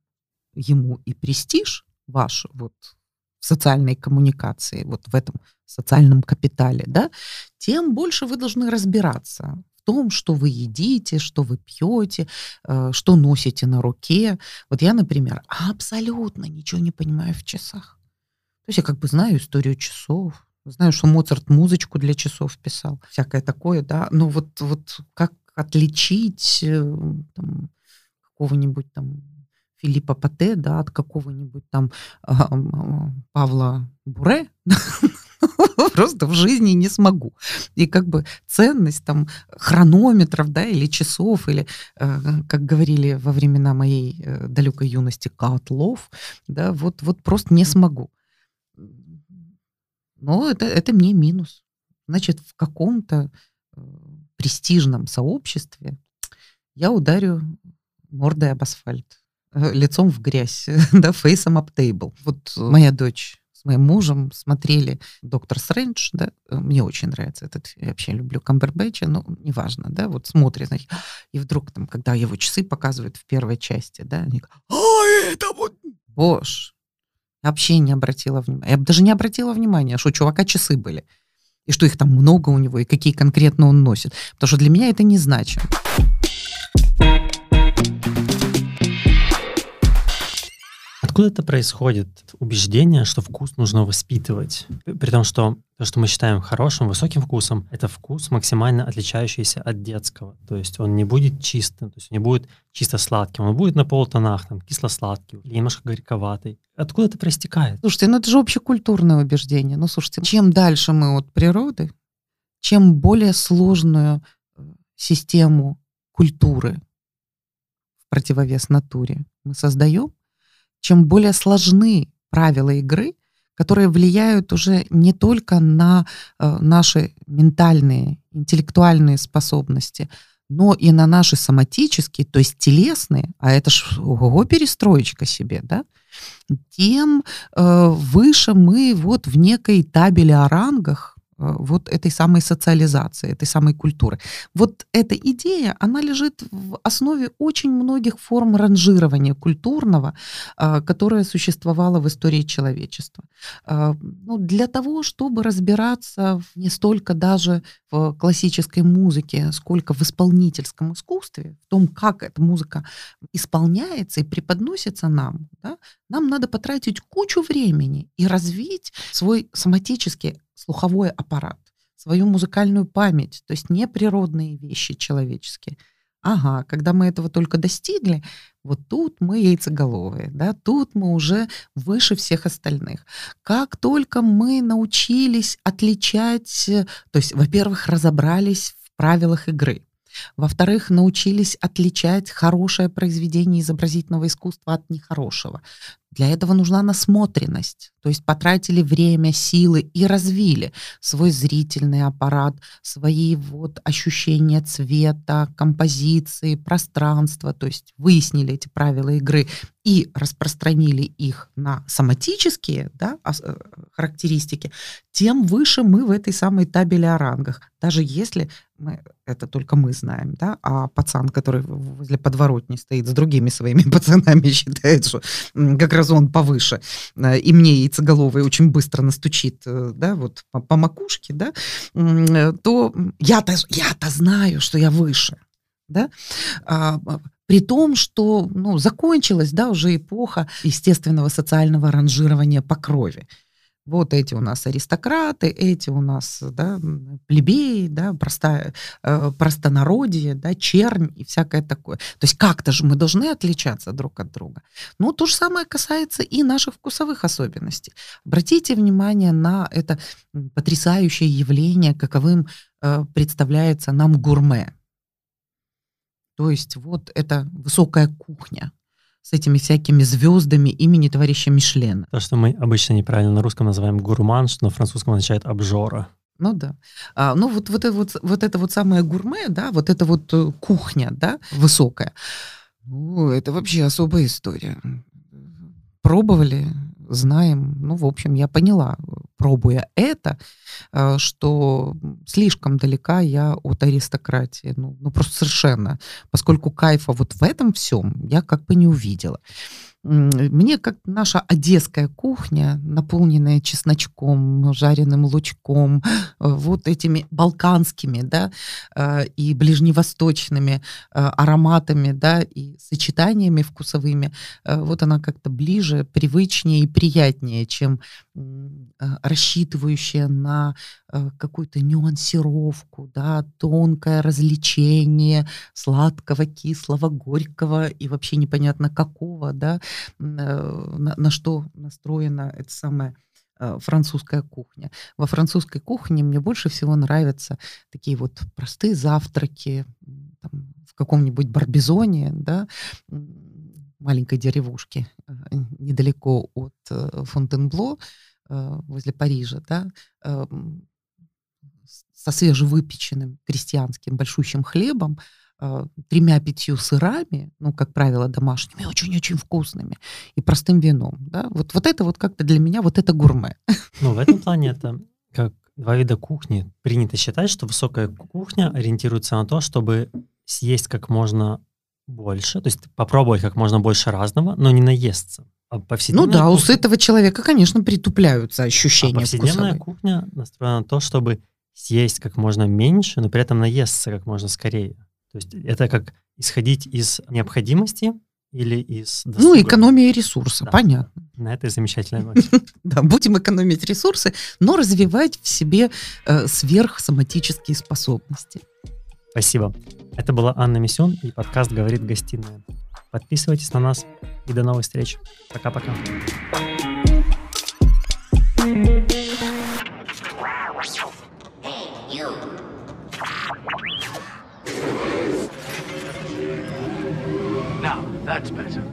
ему и престиж ваш вот в социальной коммуникации, вот в этом социальном капитале, да, тем больше вы должны разбираться том, что вы едите, что вы пьете, э, что носите на руке. Вот я, например, абсолютно ничего не понимаю в часах. То есть я как бы знаю историю часов, знаю, что Моцарт музычку для часов писал, всякое такое, да. Но вот, вот как отличить э, там, какого-нибудь там Филиппа Пате, да, от какого-нибудь там Павла Буре, [LAUGHS] просто в жизни не смогу. И как бы ценность там хронометров, да, или часов, или, э, как говорили во времена моей э, далекой юности, котлов, да, вот, вот просто не смогу. Но это, это мне минус. Значит, в каком-то э, престижном сообществе я ударю мордой об асфальт, лицом в грязь, [LAUGHS] да, фейсом об тейбл. Вот моя дочь с моим мужем смотрели «Доктор Стрэндж», да, э, мне очень нравится этот, я вообще люблю Камбербэтча, но неважно, да, вот смотрит, значит, и вдруг там, когда его часы показывают в первой части, да, они говорят, а это вот, боже, вообще не обратила внимания, я даже не обратила внимания, что у чувака часы были, и что их там много у него, и какие конкретно он носит, потому что для меня это не значит. Откуда это происходит? Убеждение, что вкус нужно воспитывать. При том, что то, что мы считаем хорошим, высоким вкусом, это вкус максимально отличающийся от детского. То есть он не будет чистым, то есть он не будет чисто сладким, он будет на полутонах, там, кисло-сладкий или немножко горьковатый. Откуда это проистекает? Слушайте, ну это же общекультурное убеждение. Ну, слушайте, чем дальше мы от природы, чем более сложную э, систему культуры в противовес натуре мы создаем, чем более сложны правила игры, которые влияют уже не только на э, наши ментальные, интеллектуальные способности, но и на наши соматические, то есть телесные, а это ж ого, перестроечка себе, да, тем э, выше мы вот в некой табели о рангах вот этой самой социализации, этой самой культуры. Вот эта идея, она лежит в основе очень многих форм ранжирования культурного, э, которое существовало в истории человечества. Э, ну, для того, чтобы разбираться не столько даже в классической музыке, сколько в исполнительском искусстве, в том, как эта музыка исполняется и преподносится нам, да, нам надо потратить кучу времени и развить свой соматический слуховой аппарат, свою музыкальную память, то есть не природные вещи человеческие. Ага, когда мы этого только достигли, вот тут мы яйцеголовые, да, тут мы уже выше всех остальных. Как только мы научились отличать, то есть, во-первых, разобрались в правилах игры, во-вторых, научились отличать хорошее произведение изобразительного искусства от нехорошего. Для этого нужна насмотренность, то есть потратили время, силы и развили свой зрительный аппарат, свои вот ощущения цвета, композиции, пространства, то есть выяснили эти правила игры и распространили их на соматические да, э, характеристики, тем выше мы в этой самой табели о рангах. Даже если мы, это только мы знаем, да, а пацан, который возле подворотни стоит с другими своими [LAUGHS] пацанами, считает, что как раз он повыше, э, и мне яйцеголовый очень быстро настучит, э, да, вот по, по макушке, да, то я-то, я-то знаю, что я выше, да, а, при том, что ну, закончилась да, уже эпоха естественного социального ранжирования по крови. Вот эти у нас аристократы, эти у нас да, плебеи, да, простая, э, простонародье, да, чернь и всякое такое. То есть как-то же мы должны отличаться друг от друга. Ну, то же самое касается и наших вкусовых особенностей. Обратите внимание на это потрясающее явление, каковым э, представляется нам гурме. То есть вот это высокая кухня. с этими всякими звездами имени товарища Мишлена. То, что мы обычно неправильно на русском называем гурман, что на французском означает обжора. Ну да. А, ну вот, вот, это вот, вот это вот самое гурме, да, вот это вот э, кухня, да, высокая. Ну, это вообще особая история. Пробовали, знаем. Ну, в общем, я поняла, пробуя это, э, что слишком далека я от аристократии. Ну, ну просто совершенно. Поскольку кайфа вот в этом всем я как бы не увидела. Мне как наша одесская кухня, наполненная чесночком, жареным лучком, вот этими балканскими, да, э, и ближневосточными э, ароматами, да, и сочетаниями вкусовыми, э, вот она как-то ближе, привычнее и приятнее, чем рассчитывающая на какую-то нюансировку, да, тонкое развлечение сладкого, кислого, горького и вообще непонятно какого, да, Э, на, на что настроена эта самая э, французская кухня. Во французской кухне мне больше всего нравятся такие вот простые завтраки там, в каком-нибудь Барбизоне, да, маленькой деревушке э, недалеко от Фонтенбло, возле Парижа, да, со свежевыпеченным крестьянским большущим хлебом, а, тремя-пятью сырами, ну, как правило, домашними, очень-очень вкусными, и простым вином. Да? Вот, вот это вот как-то для меня, вот это гурме. Ну, в этом плане [LAUGHS] это как два вида кухни. Принято считать, что высокая кухня ориентируется на то, чтобы съесть как можно больше, то есть попробовать как можно больше разного, но не наесться. А ну да, кухня... у этого человека, конечно, притупляются ощущения а повседневная вкусовые. кухня настроена на то, чтобы съесть как можно меньше, но при этом наесться как можно скорее. То есть это как исходить из необходимости или из досуга. Ну, экономия ресурса, да. понятно. На этой замечательной [LAUGHS] ноте. Да, будем экономить ресурсы, но развивать в себе э, сверхсоматические способности. Спасибо. Это была Анна Мисюн и подкаст «Говорит гостиная». Подписывайтесь на нас и до новых встреч. Пока-пока. Now, that's better.